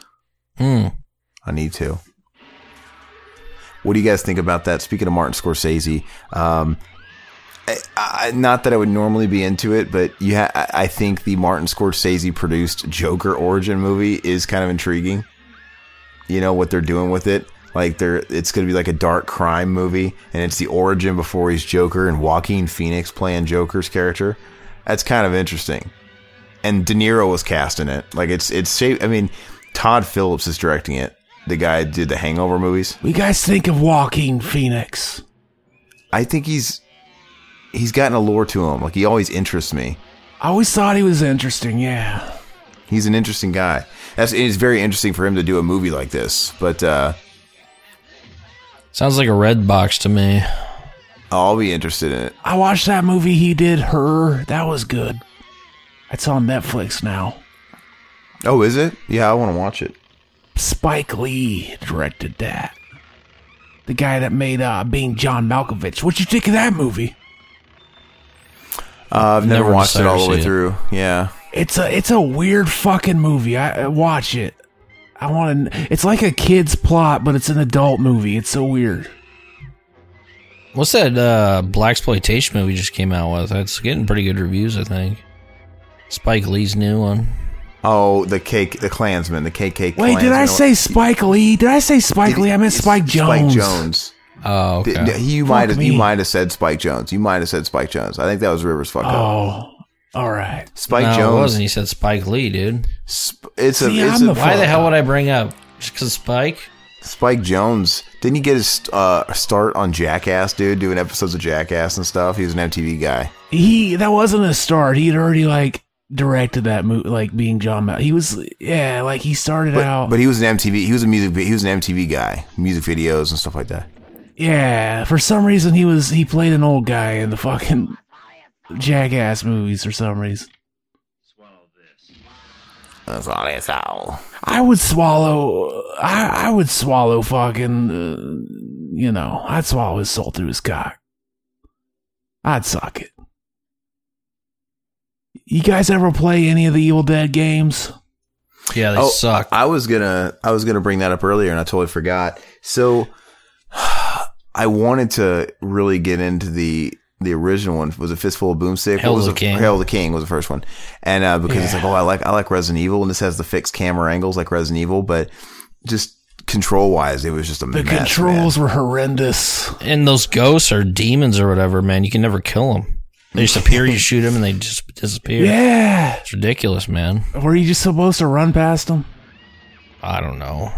Hmm. I need to. What do you guys think about that? Speaking of Martin Scorsese, um, I, I, not that I would normally be into it, but you ha- I think the Martin Scorsese produced Joker origin movie is kind of intriguing. You know what they're doing with it? Like they're it's going to be like a dark crime movie, and it's the origin before he's Joker, and Joaquin Phoenix playing Joker's character. That's kind of interesting. And De Niro was cast in it. Like it's it's. I mean, Todd Phillips is directing it. The guy who did the Hangover movies. What do you guys think of Joaquin Phoenix? I think he's he's gotten a lure to him. Like he always interests me. I always thought he was interesting, yeah. He's an interesting guy. That's it's very interesting for him to do a movie like this. But uh Sounds like a red box to me. I'll be interested in it. I watched that movie he did, Her. That was good. It's on Netflix now. Oh, is it? Yeah, I want to watch it. Spike Lee directed that. The guy that made uh, Being John Malkovich. What you think of that movie? Uh, I've never, Never watched it all the way see it. through. Yeah. It's a it's a weird fucking movie. I, I watch it. I want to. It's like a kid's plot, but it's an adult movie. It's so weird. What's that uh, black exploitation movie just came out with? It's getting pretty good reviews, I think. Spike Lee's new one. Oh, the cake, the Klansman, the KK. Wait, did I say Spike Lee? Did I say Spike Lee? I meant Spike Jonze. Spike Jonze. Oh, okay. Th- You might have you might have said Spike Jonze. You might have said Spike Jonze. I think that was Rivers fucked up. Oh, all right. Spike no, it Jones. wasn't. You said Spike Lee, dude. Sp- it's a it's I'm a the Why the hell would I bring up? Just because Spike? Spike Jonze. Didn't he get his uh, start on Jackass, dude? Doing episodes of Jackass and stuff. He was an MTV guy. He that wasn't a start. He had already like directed that movie, like being John. Mal- he was yeah, like he started But, out. but he was an MTV. He was a music. He was an MTV guy. Music videos and stuff like that. yeah, for some reason he was he played an old guy in the fucking Jackass movies for some reason. That's all it's all. I would swallow. I I would swallow fucking. Uh, you know, I'd swallow his soul through his cock. I'd suck it. You guys ever play any of the Evil Dead games? Yeah, they Oh, suck. I was gonna I was gonna bring that up earlier and I totally forgot. So I wanted to really get into the the original one. Was a Fistful of Boomstick? Hell What was the King. Hail the King was the first one, and uh, because it's like oh I like I like Resident Evil and this has the fixed camera angles like Resident Evil, but just control wise it was just a The mess. controls were horrendous. and those ghosts or demons or whatever, man, you can never kill them. They just appear, you shoot them, and they just disappear. Yeah. It's ridiculous, man. Were you just supposed to run past them? I don't know.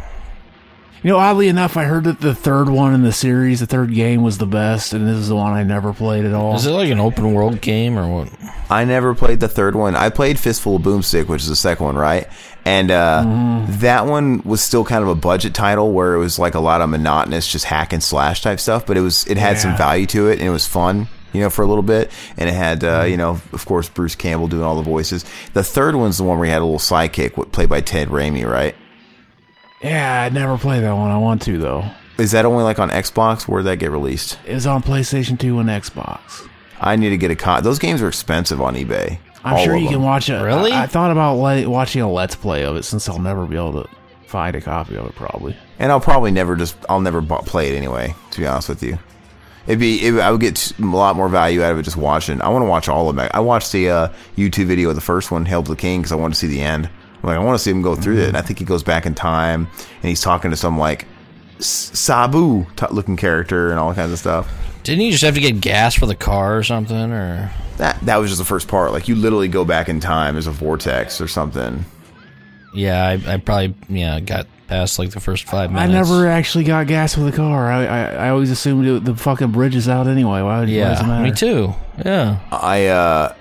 You know, oddly enough, I heard that the third one in the series, the third game, was the best, and this is the one I never played at all. Is it like an open world game or what? I never played the third one. I played Fistful of Boomstick, which is the second one, right? And uh, Mm-hmm. that one was still kind of a budget title where it was like a lot of monotonous, just hack and slash type stuff. But it was it had some value to it, and it was fun, you know, for a little bit. And it had, uh, you know, of course, Bruce Campbell doing all the voices. The third one's the one where he had a little sidekick, played by Ted Raimi, right? Yeah, I never played that one. I want to though. Is that only like on Xbox? Where did that get released? It was on PlayStation 2 and Xbox. I need to get a con. Those games are expensive on eBay. I'm sure you them. can watch it. Really? I, I thought about let, watching a Let's Play of it since I'll never be able to find a copy of it, probably. and I'll probably never just I'll never bu- play it anyway. To be honest with you, it'd be it, I would get a lot more value out of it just watching. I want to watch all of them. I watched the uh, YouTube video of the first one, Hail to the King, because I wanted to see the end. I'm like I want to see him go through it. And I think he goes back in time and he's talking to some like Sabu looking character and all kinds of stuff. Didn't you just have to get gas for the car or something? Or That that was just the first part. Like you literally go back in time as a vortex or something. yeah, I, I probably yeah got past like the first five minutes. I never actually got gas with the car. I I, I always assumed it, the fucking bridge is out anyway. Why, why does it Yeah, matter? me too. Yeah. I uh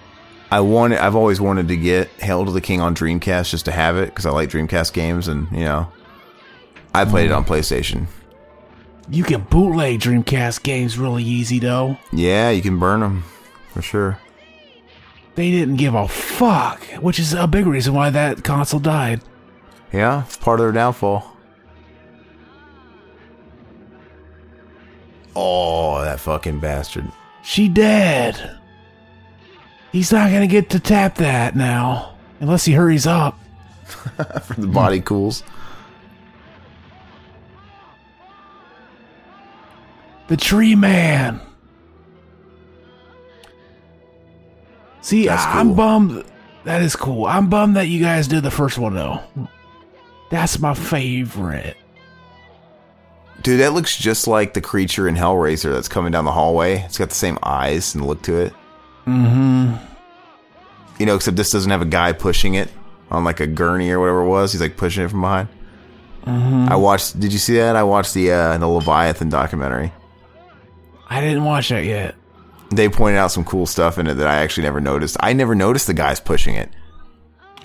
I wanted I've always wanted to get Hail to the King on Dreamcast just to have it because I like Dreamcast games and you know I played it on PlayStation. You can bootleg Dreamcast games really easy though. Yeah, you can burn them for sure. They didn't give a fuck, which is a big reason why that console died. Yeah, it's part of their downfall. Oh, that fucking bastard. She dead. He's not gonna get to tap that now unless he hurries up. the body hmm. cools. The Tree Man. See, That's I- I'm cool. bummed. That is cool. I'm bummed that you guys did the first one though. That's my favorite. Dude, that looks just like the creature in Hellraiser that's coming down the hallway. It's got the same eyes and look to it. Mm-hmm. You know, except this doesn't have a guy pushing it on like a gurney or whatever it was. He's like pushing it from behind. Mhm. I watched. Did you see that? I watched the uh, the Leviathan documentary. I didn't watch that yet. They pointed out some cool stuff in it that I actually never noticed. I never noticed the guys pushing it.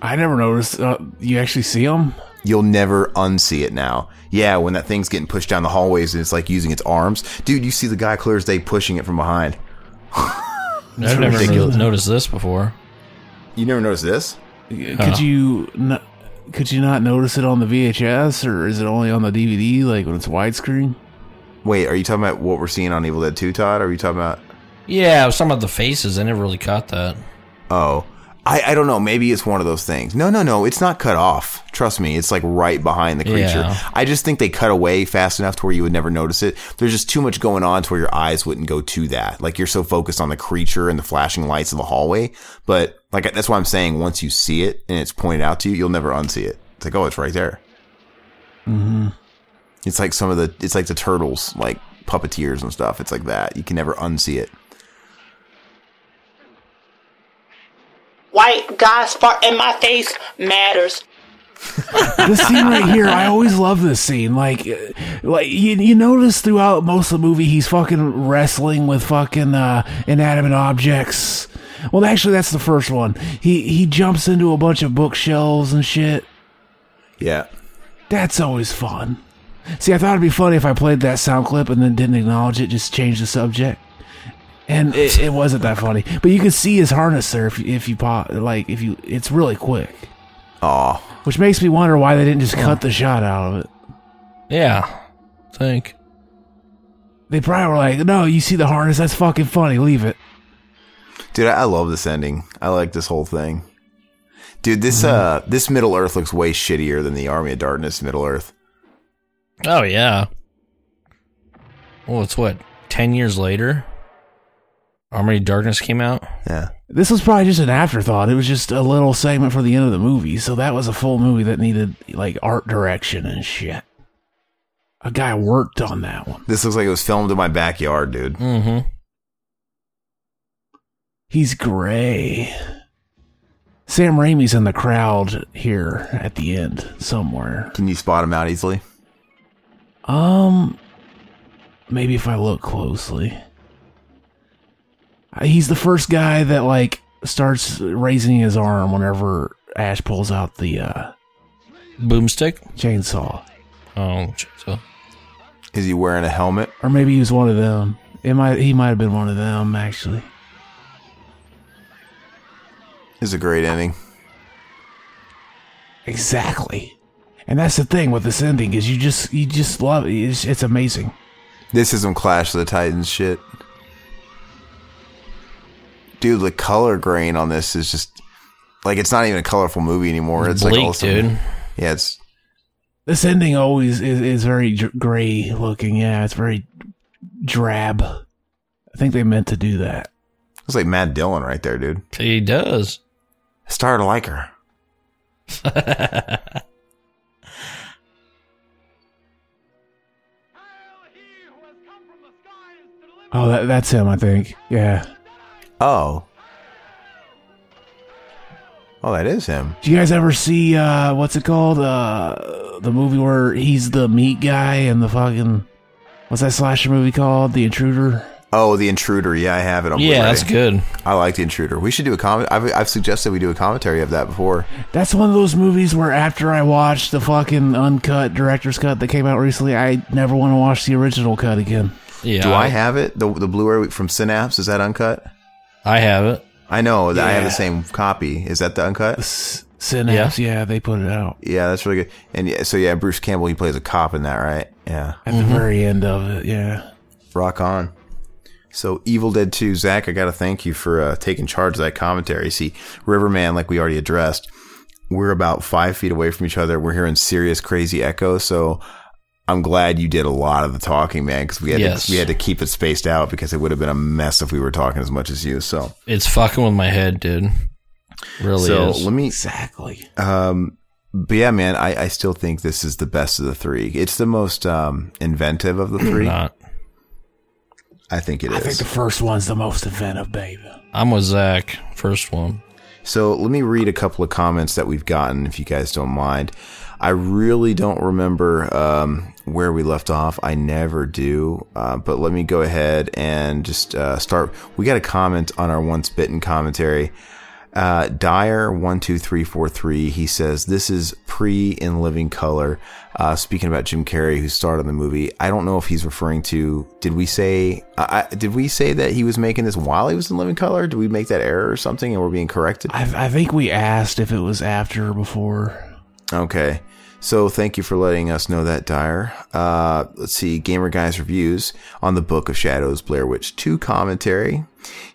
I never noticed. Uh, you actually see them? You'll never unsee it now. Yeah, when that thing's getting pushed down the hallways and it's like using its arms, dude. You see the guy clear as day pushing it from behind. I've never ridiculous. noticed this before. You never noticed this? Could you not? Could you not notice it on the VHS, or is it only on the DVD, like when it's widescreen? Wait, are you talking about what we're seeing on Evil Dead 2, Todd? Or are you talking about? Yeah, I was talking about the faces. I never really caught that. Oh, I, I don't know. Maybe it's one of those things. No, no, no. It's not cut off. Trust me. It's like right behind the creature. Yeah. I just think they cut away fast enough to where you would never notice it. There's just too much going on to where your eyes wouldn't go to that. Like you're so focused on the creature and the flashing lights of the hallway. But like that's why I'm saying once you see it and it's pointed out to you, you'll never unsee it. It's like oh, it's right there. Mm-hmm. It's like some of the. It's like the turtles, like puppeteers and stuff. It's like that. You can never unsee it. White guys fart in my face matters. this scene right here, I always love this scene. Like, like you, you notice throughout most of the movie, he's fucking wrestling with fucking uh, inanimate objects. Well, actually, that's the first one. He he jumps into a bunch of bookshelves and shit. Yeah. That's always fun. See, I thought it'd be funny if I played that sound clip and then didn't acknowledge it, just change the subject. And it, it wasn't that funny, but you can see his harness there if if you pop like if you it's really quick. Aw. Which makes me wonder why they didn't just cut the shot out of it. Yeah, think. They probably were like, "No, you see the harness? That's fucking funny. Leave it." Dude, I I love this ending. I like this whole thing. Dude, this uh this Middle Earth looks way shittier than the Army of Darkness Middle Earth. Oh yeah. Well, it's what ten years later. Army of Darkness came out. Yeah. This was probably just an afterthought. It was just a little segment for the end of the movie, so that was a full movie that needed like art direction and shit. A guy worked on that one. This looks like it was filmed in my backyard, dude. Mm-hmm. He's gray. Sam Raimi's in the crowd here at the end somewhere. Can you spot him out easily? Um, maybe if I look closely. He's the first guy that like starts raising his arm whenever Ash pulls out the uh, boomstick chainsaw. Oh, so Is he wearing a helmet? Or maybe he was one of them. It might he might have been one of them actually. Is a great ending. Exactly. And that's the thing with this ending is you just you just love it. It's, it's amazing. This is some Clash of the Titans shit. Dude, the color grain on this is just like it's not even a colorful movie anymore. It's like Bleak, all of a dude. Yeah, it's This ending always is, is very gray looking. Yeah, it's very drab. I think they meant to do that. it's like Matt Dillon right there, dude. He does. I Started to like her. Oh, that, that's him, I think. Yeah. Oh. Oh, that is him. Do you guys ever see uh what's it called? Uh the movie where he's the meat guy and the fucking what's that slasher movie called? The Intruder. Oh, the intruder. Yeah, I have it on. Yeah, Blu-ray. that's good. I like the intruder. We should do a comment. I've, I've suggested we do a commentary of that before. That's one of those movies where after I watched the fucking uncut director's cut that came out recently, I never want to watch the original cut again. Yeah. do I have it? The the Blu-ray from Synapse is that uncut? I have it. I know that I have the Yeah. same copy. Is that the uncut? Synapse, yeah. they put it out Yeah, that's really good. And yeah, so yeah, Bruce Campbell he plays a cop in that, right? Yeah. at the very end of it. Yeah. Rock on. So, Evil Dead 2, Zach, I got to thank you for uh, taking charge of that commentary. See, Riverman, like we already addressed, we're about five feet away from each other. We're hearing serious, crazy echo. So, I'm glad you did a lot of the talking, man, because we had Yes. to, we had to keep it spaced out because it would have been a mess if we were talking as much as you. So, It's fucking with my head, dude. Really so is. let me Exactly. Um, but yeah, man, I, I still think this is the best of the three. It's the most um, inventive of the three. Not. I think it I think the first one's the most inventive, baby. I'm with Zach. First one. So let me read a couple of comments that we've gotten, if you guys don't mind. I really don't remember um, where we left off. I never do. Uh, but let me go ahead and just uh, start. We got a comment on our Once Bitten commentary. Uh, Dyer one two three four three. He says this is pre in living color. Uh, speaking about Jim Carrey, who starred in the movie, I don't know if he's referring to. Did we say? I I- did we say that he was making this while he was in living color? Did we make that error or something, and we're being corrected? I, I think we asked if it was after or before. Okay. So thank you for letting us know that, Dyer. Uh, let's see, Gamer Guys reviews on the Book of Shadows Blair Witch 2 commentary.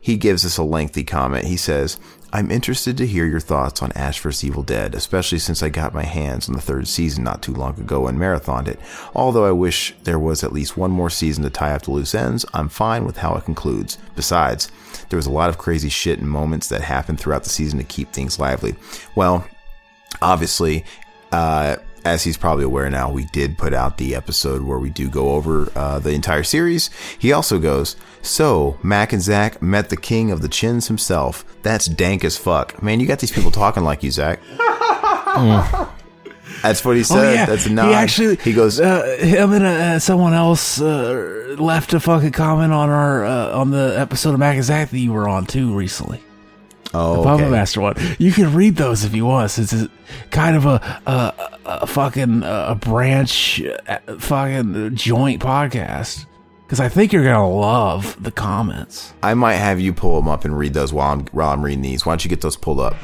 He gives us a lengthy comment. He says, I'm interested to hear your thoughts on Ash vs. Evil Dead, especially since I got my hands on the third season not too long ago and marathoned it. Although I wish there was at least one more season to tie up the loose ends, I'm fine with how it concludes. Besides, there was a lot of crazy shit and moments that happened throughout the season to keep things lively. Well, obviously, uh, as he's probably aware now, we did put out the episode where we do go over uh, the entire series. He also goes, So, Mac and Zach met the king of the chins himself. That's dank as fuck. Man, you got these people talking like you, Zach. That's what he said. oh yeah, That's a nod. He actually he goes, Uh, him and uh, someone else uh, left a fucking comment on our uh, on the episode of Mac and Zach that you were on too recently. Oh, the Puppet okay. Master one. You can read those if you want. Since it's kind of a a, a fucking a branch uh, fucking joint podcast. Because I think you're gonna love the comments. I might have you pull them up and read those while I'm while I'm reading these. Why don't you get those pulled up?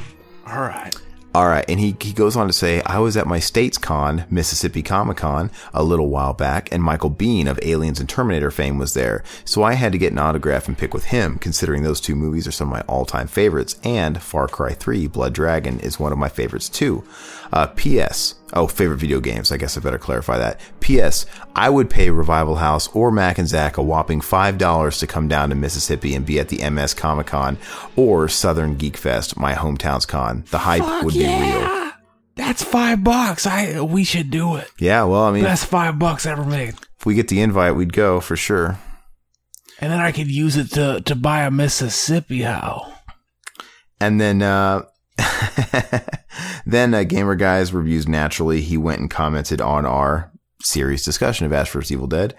All right. All right, and he, he goes on to say, I was at my States Con, Mississippi Comic Con, a little while back, and Michael Biehn of Aliens and Terminator fame was there, so I had to get an autograph and pick with him, considering those two movies are some of my all-time favorites, and Far Cry 3, Blood Dragon, is one of my favorites too. Uh, P.S. Oh, favorite video games. I guess I better clarify that. P.S. I would pay Revival House or Mac and Zach a whopping $5 to come down to Mississippi and be at the MS Comic Con or Southern Geek Fest, my hometown's con. The hype Fuck would yeah. be real. That's five bucks. I we should do it. Yeah, well, I mean, Best five bucks ever made. if we get the invite, we'd go for sure. And then I could use it to to buy a Mississippi how. And then, uh, then uh, Gamer Guys reviews naturally. He went and commented on our serious discussion of Ash vs. Evil Dead.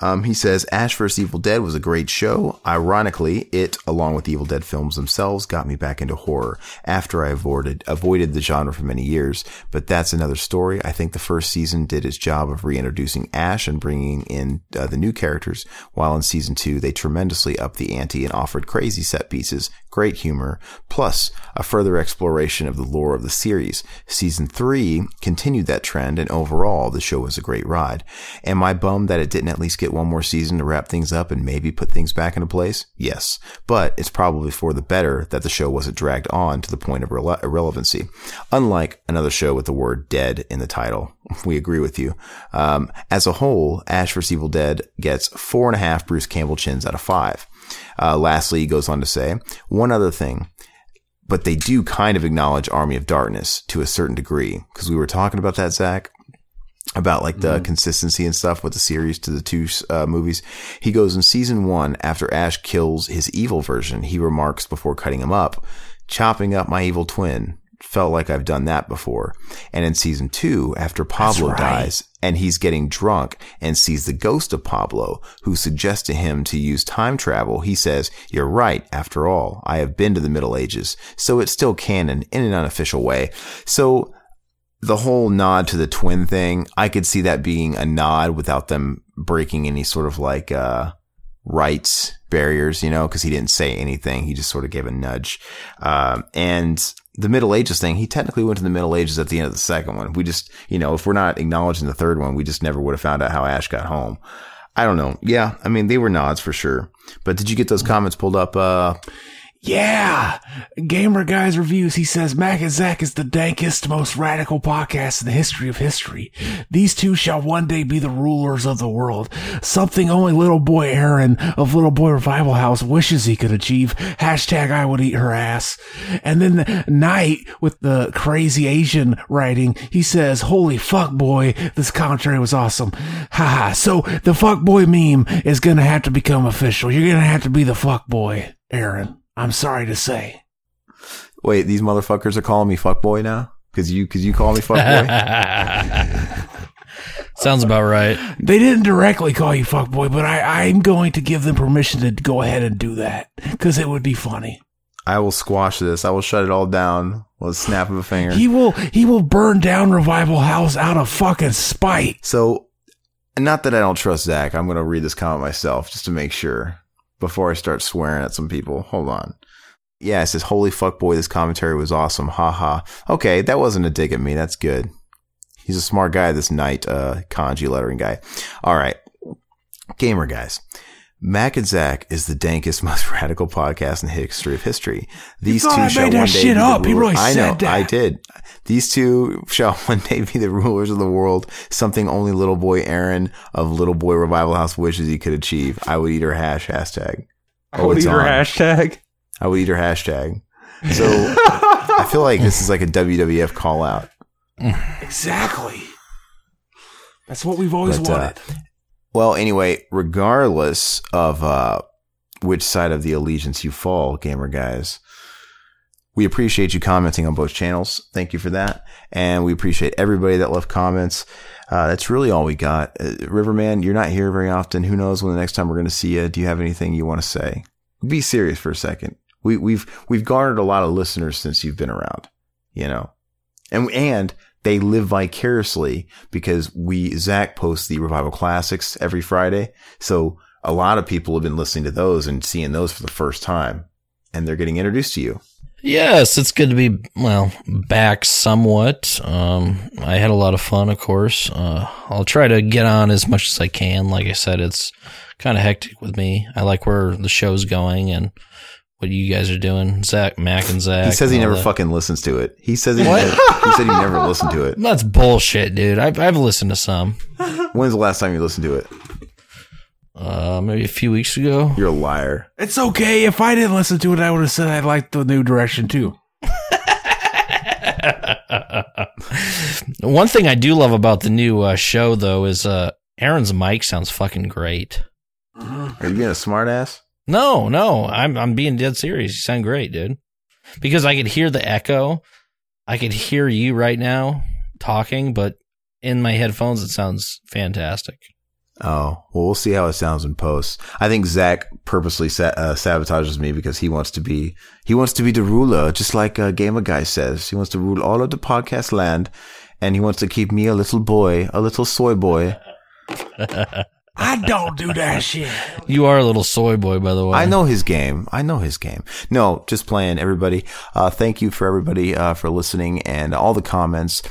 Um, he says Ash vs. Evil Dead was a great show. Ironically, it, along with the Evil Dead films themselves, got me back into horror after I avoided avoided the genre for many years. But that's another story. I think the first season did its job of reintroducing Ash and bringing in uh, the new characters, while in season two they tremendously upped the ante and offered crazy set pieces, great humor, plus a further exploration of the lore of the series. Season three continued that trend, and overall the show was a great ride. Am I bummed that it didn't at least get one more season to wrap things up and maybe put things back into place? Yes. But it's probably for the better that the show wasn't dragged on to the point of irrele- irrelevancy. Unlike another show with the word dead in the title. We agree with you. Um, as a whole, Ash vs. Evil Dead gets four and a half Bruce Campbell chins out of five. Uh, lastly, he goes on to say, one other thing but they do kind of acknowledge Army of Darkness to a certain degree because we were talking about that, Zach. About like the consistency and stuff with the series to the two uh, movies. He goes in season one after Ash kills his evil version. He remarks before cutting him up, chopping up my evil twin. Felt like I've done that before. And in season two, after Pablo right. dies and he's getting drunk and sees the ghost of Pablo, who suggests to him to use time travel, he says, You're right. After all, I have been to the Middle Ages. So it's still canon in an unofficial way. So the whole nod to the twin thing, I could see that being a nod without them breaking any sort of like, uh, rights barriers, you know, because he didn't say anything. He just sort of gave a nudge. Um, and the Middle Ages thing, he technically went to the Middle Ages at the end of the second one. We just, you know, if we're not acknowledging the third one, we just never would have found out how Ash got home. I don't know. Yeah, I mean, they were nods for sure. But did you get those comments pulled up? Uh, Yeah. Gamer Guy's reviews, he says Mac and Zach is the dankest, most radical podcast in the history of history. These two shall one day be the rulers of the world. Something only little boy Aaron of Little Boy Revival House wishes he could achieve. Hashtag I would eat her ass. And then the Knight with the crazy Asian writing, he says, holy fuck boy, this commentary was awesome. Haha. So the fuck boy meme is gonna have to become official. You're gonna have to be the fuck boy, Aaron. I'm sorry to say. wait, these motherfuckers are calling me fuckboy now? Cause you, cause you call me fuckboy? Sounds about right. They didn't directly call you fuckboy, but I, I'm going to give them permission to go ahead and do that because it would be funny. I will squash this. I will shut it all down with a snap of a finger. He will he will burn down Revival House out of fucking spite. So, not that I don't trust Zach. I'm going to read this comment myself just to make sure before I start swearing at some people. Hold on. Yeah, it says, Holy fuck boy, this commentary was awesome. Ha ha. Okay, that wasn't a dig at me. That's good. He's a smart guy, this night, uh, kanji lettering guy. All right. Gamer guys. Mac and Zach is the dankest, most radical podcast in the history of history. These two I shall made that one day shit be the up. He ruler- really I know, that. I did. These two shall one day be the rulers of the world. Something only little boy Aaron of Little Boy Revival House wishes he could achieve. I would eat her hash hashtag. I would eat her hashtag. I would eat her hashtag. So I feel like this is like a WWF call out. Exactly. That's what we've always But, uh, wanted. Well, anyway, regardless of uh, which side of the allegiance you fall, gamer guys, we appreciate you commenting on both channels. Thank you for that, and we appreciate everybody that left comments. Uh, that's really all we got. Uh, Riverman, you're not here very often. Who knows when the next time we're going to see you? Do you have anything you want to say? Be serious for a second. We, we've we've garnered a lot of listeners since you've been around. You know, and and they live vicariously because we Zach posts the revival classics every Friday. So a lot of people have been listening to those and seeing those for the first time, and they're getting introduced to you. Yes, it's good to be well back somewhat. Um, I had a lot of fun, of course. Uh, I'll try to get on as much as I can. Like I said, it's kind of hectic with me. I like where the show's going and what you guys are doing. Zach, Mac, and Zach. He says he never that. fucking listens to it. He says he, never, he said he never listened to it. That's bullshit, dude. I've, I've listened to some. When's the last time you listened to it? Uh, maybe a few weeks ago. You're a liar. It's okay. If I didn't listen to it, I would have said I liked the new direction too. One thing I do love about the new uh, show, though, is uh, Aaron's mic sounds fucking great. Are you being a smartass? No, no, I'm I'm being dead serious. You sound great, dude. Because I could hear the echo. I could hear you right now talking, but in my headphones, it sounds fantastic. Oh, well, we'll see how it sounds in post. I think Zach purposely sa- uh, sabotages me because he wants to be he wants to be the ruler, just like uh, Gamer Guy says. He wants to rule all of the podcast land, and he wants to keep me a little boy, a little soy boy. I don't do that shit. You are a little soy boy, by the way. I know his game. I know his game. No, just playing. Everybody, uh, thank you for everybody uh, for listening and all the comments.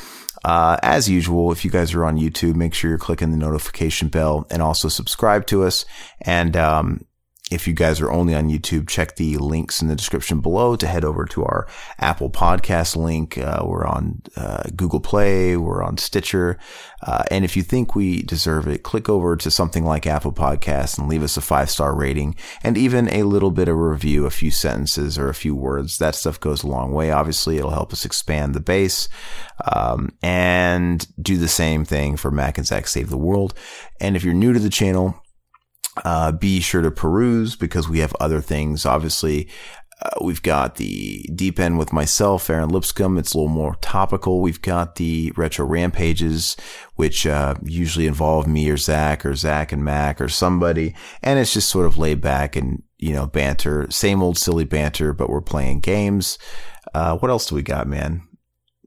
Uh, as usual, if you guys are on YouTube, make sure you're clicking the notification bell and also subscribe to us. And um, if you guys are only on YouTube, check the links in the description below to head over to our Apple Podcast link. Uh, we're on uh, Google Play, we're on Stitcher. Uh, and if you think we deserve it, click over to something like Apple Podcasts and leave us a five star rating and even a little bit of review, a few sentences or a few words. That stuff goes a long way. Obviously, it'll help us expand the base. Um, and do the same thing for Mac and Zach Save the World. And if you're new to the channel, uh, be sure to peruse because we have other things. Obviously, uh, we've got the deep end with myself, Aaron Lipscomb. It's a little more topical. We've got the retro rampages, which uh, usually involve me or Zach or Zach and Mac or somebody, and it's just sort of laid back and you know banter, same old silly banter, but we're playing games. Uh, what else do we got, man?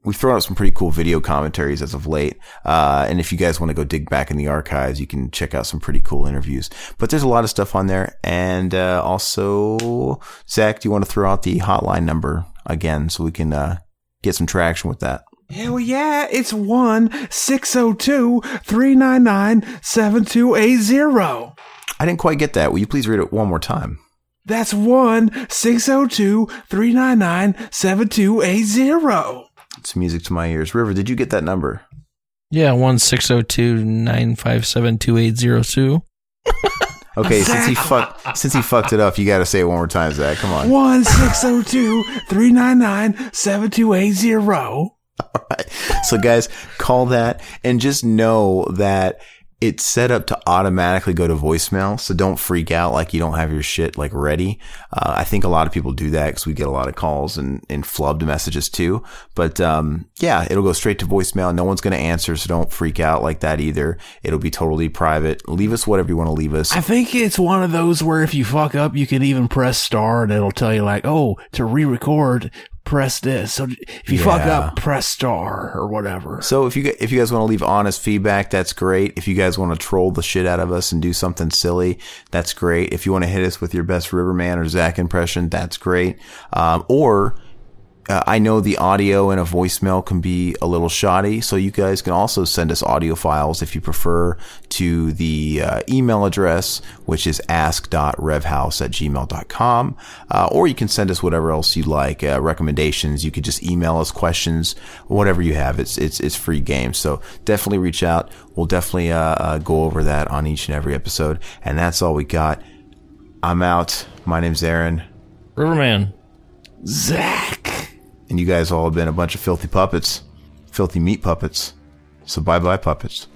We've thrown out some pretty cool video commentaries as of late. Uh, and if you guys want to go dig back in the archives, you can check out some pretty cool interviews. But there's a lot of stuff on there. And uh, also, Zach, do you want to throw out the hotline number again so we can uh, get some traction with that? Hell yeah, it's 1 602 399 7280. I didn't quite get that. Will you please read it one more time? That's 1 602 399 7280. It's music to my ears. River, did you get that number? Yeah, one six zero two nine five seven two eight zero two. Okay, since he fucked since he fucked it up, you got to say it one more time, Zach. Come on. 1 602 399 7280. All right. So, guys, call that and just know that it's set up to automatically go to voicemail. So don't freak out like you don't have your shit like ready. Uh, I think a lot of people do that because we get a lot of calls and, and flubbed messages too. But, um, yeah, it'll go straight to voicemail. No one's going to answer. So don't freak out like that either. It'll be totally private. Leave us whatever you want to leave us. I think it's one of those where if you fuck up, you can even press star and it'll tell you like, oh, to re-record, press this. So if you fuck up, press star or whatever. So if you if you guys want to leave honest feedback, that's great. If you guys want to troll the shit out of us and do something silly, that's great. If you want to hit us with your best Riverman or Zach impression, that's great. Um, or uh, I know the audio in a voicemail can be a little shoddy, so you guys can also send us audio files if you prefer to the uh, email address, which is ask.revhouse at gmail.com. Uh, or you can send us whatever else you like, uh, recommendations. You could just email us questions, whatever you have. It's, it's, it's free game. So definitely reach out. We'll definitely, uh, uh, go over that on each and every episode. And that's all we got. I'm out. My name's Aaron. Riverman. Zach. And you guys all have been a bunch of filthy puppets, filthy meat puppets. So bye bye, puppets.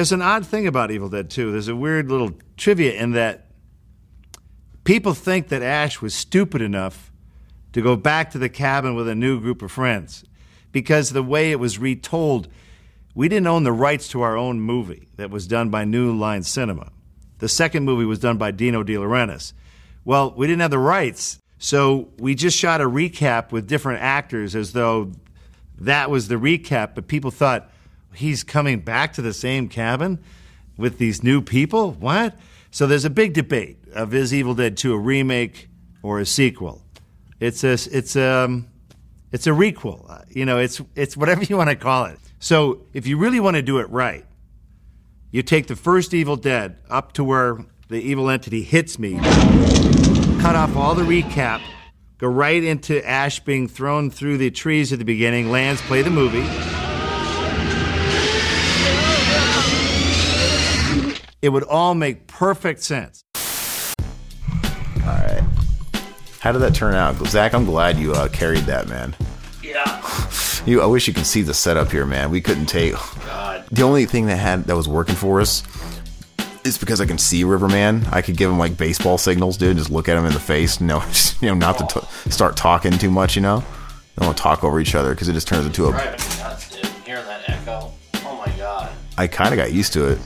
There's an odd thing about Evil Dead 2. There's a weird little trivia in that people think that Ash was stupid enough to go back to the cabin with a new group of friends because the way it was retold, we didn't own the rights to our own movie that was done by New Line Cinema. The second movie was done by Dino De Laurentiis. Well, we didn't have the rights, so we just shot a recap with different actors as though that was the recap, but people thought he's coming back to the same cabin with these new people? What? So there's a big debate of is Evil Dead 2 a remake or a sequel? It's a it's a it's a requel. Uh, You know, it's it's whatever you want to call it. So if you really want to do it right, you take the first Evil Dead up to where the evil entity hits me, cut off all the recap, go right into Ash being thrown through the trees at the beginning, lands, play the movie. It would all make perfect sense. All right. How did that turn out, Zach? I'm glad you uh, carried that, man. Yeah. You, I wish you could see the setup here, man. We couldn't take. God. The only thing that had that was working for us is because I can see Riverman. I could give him like baseball signals, dude. Just look at him in the face. No, just, you know, not to t- start talking too much. You know, don't want to talk over each other because it just turns into a. Driving me nuts, dude. Hearing that echo. Oh my god. I kind of got used to it.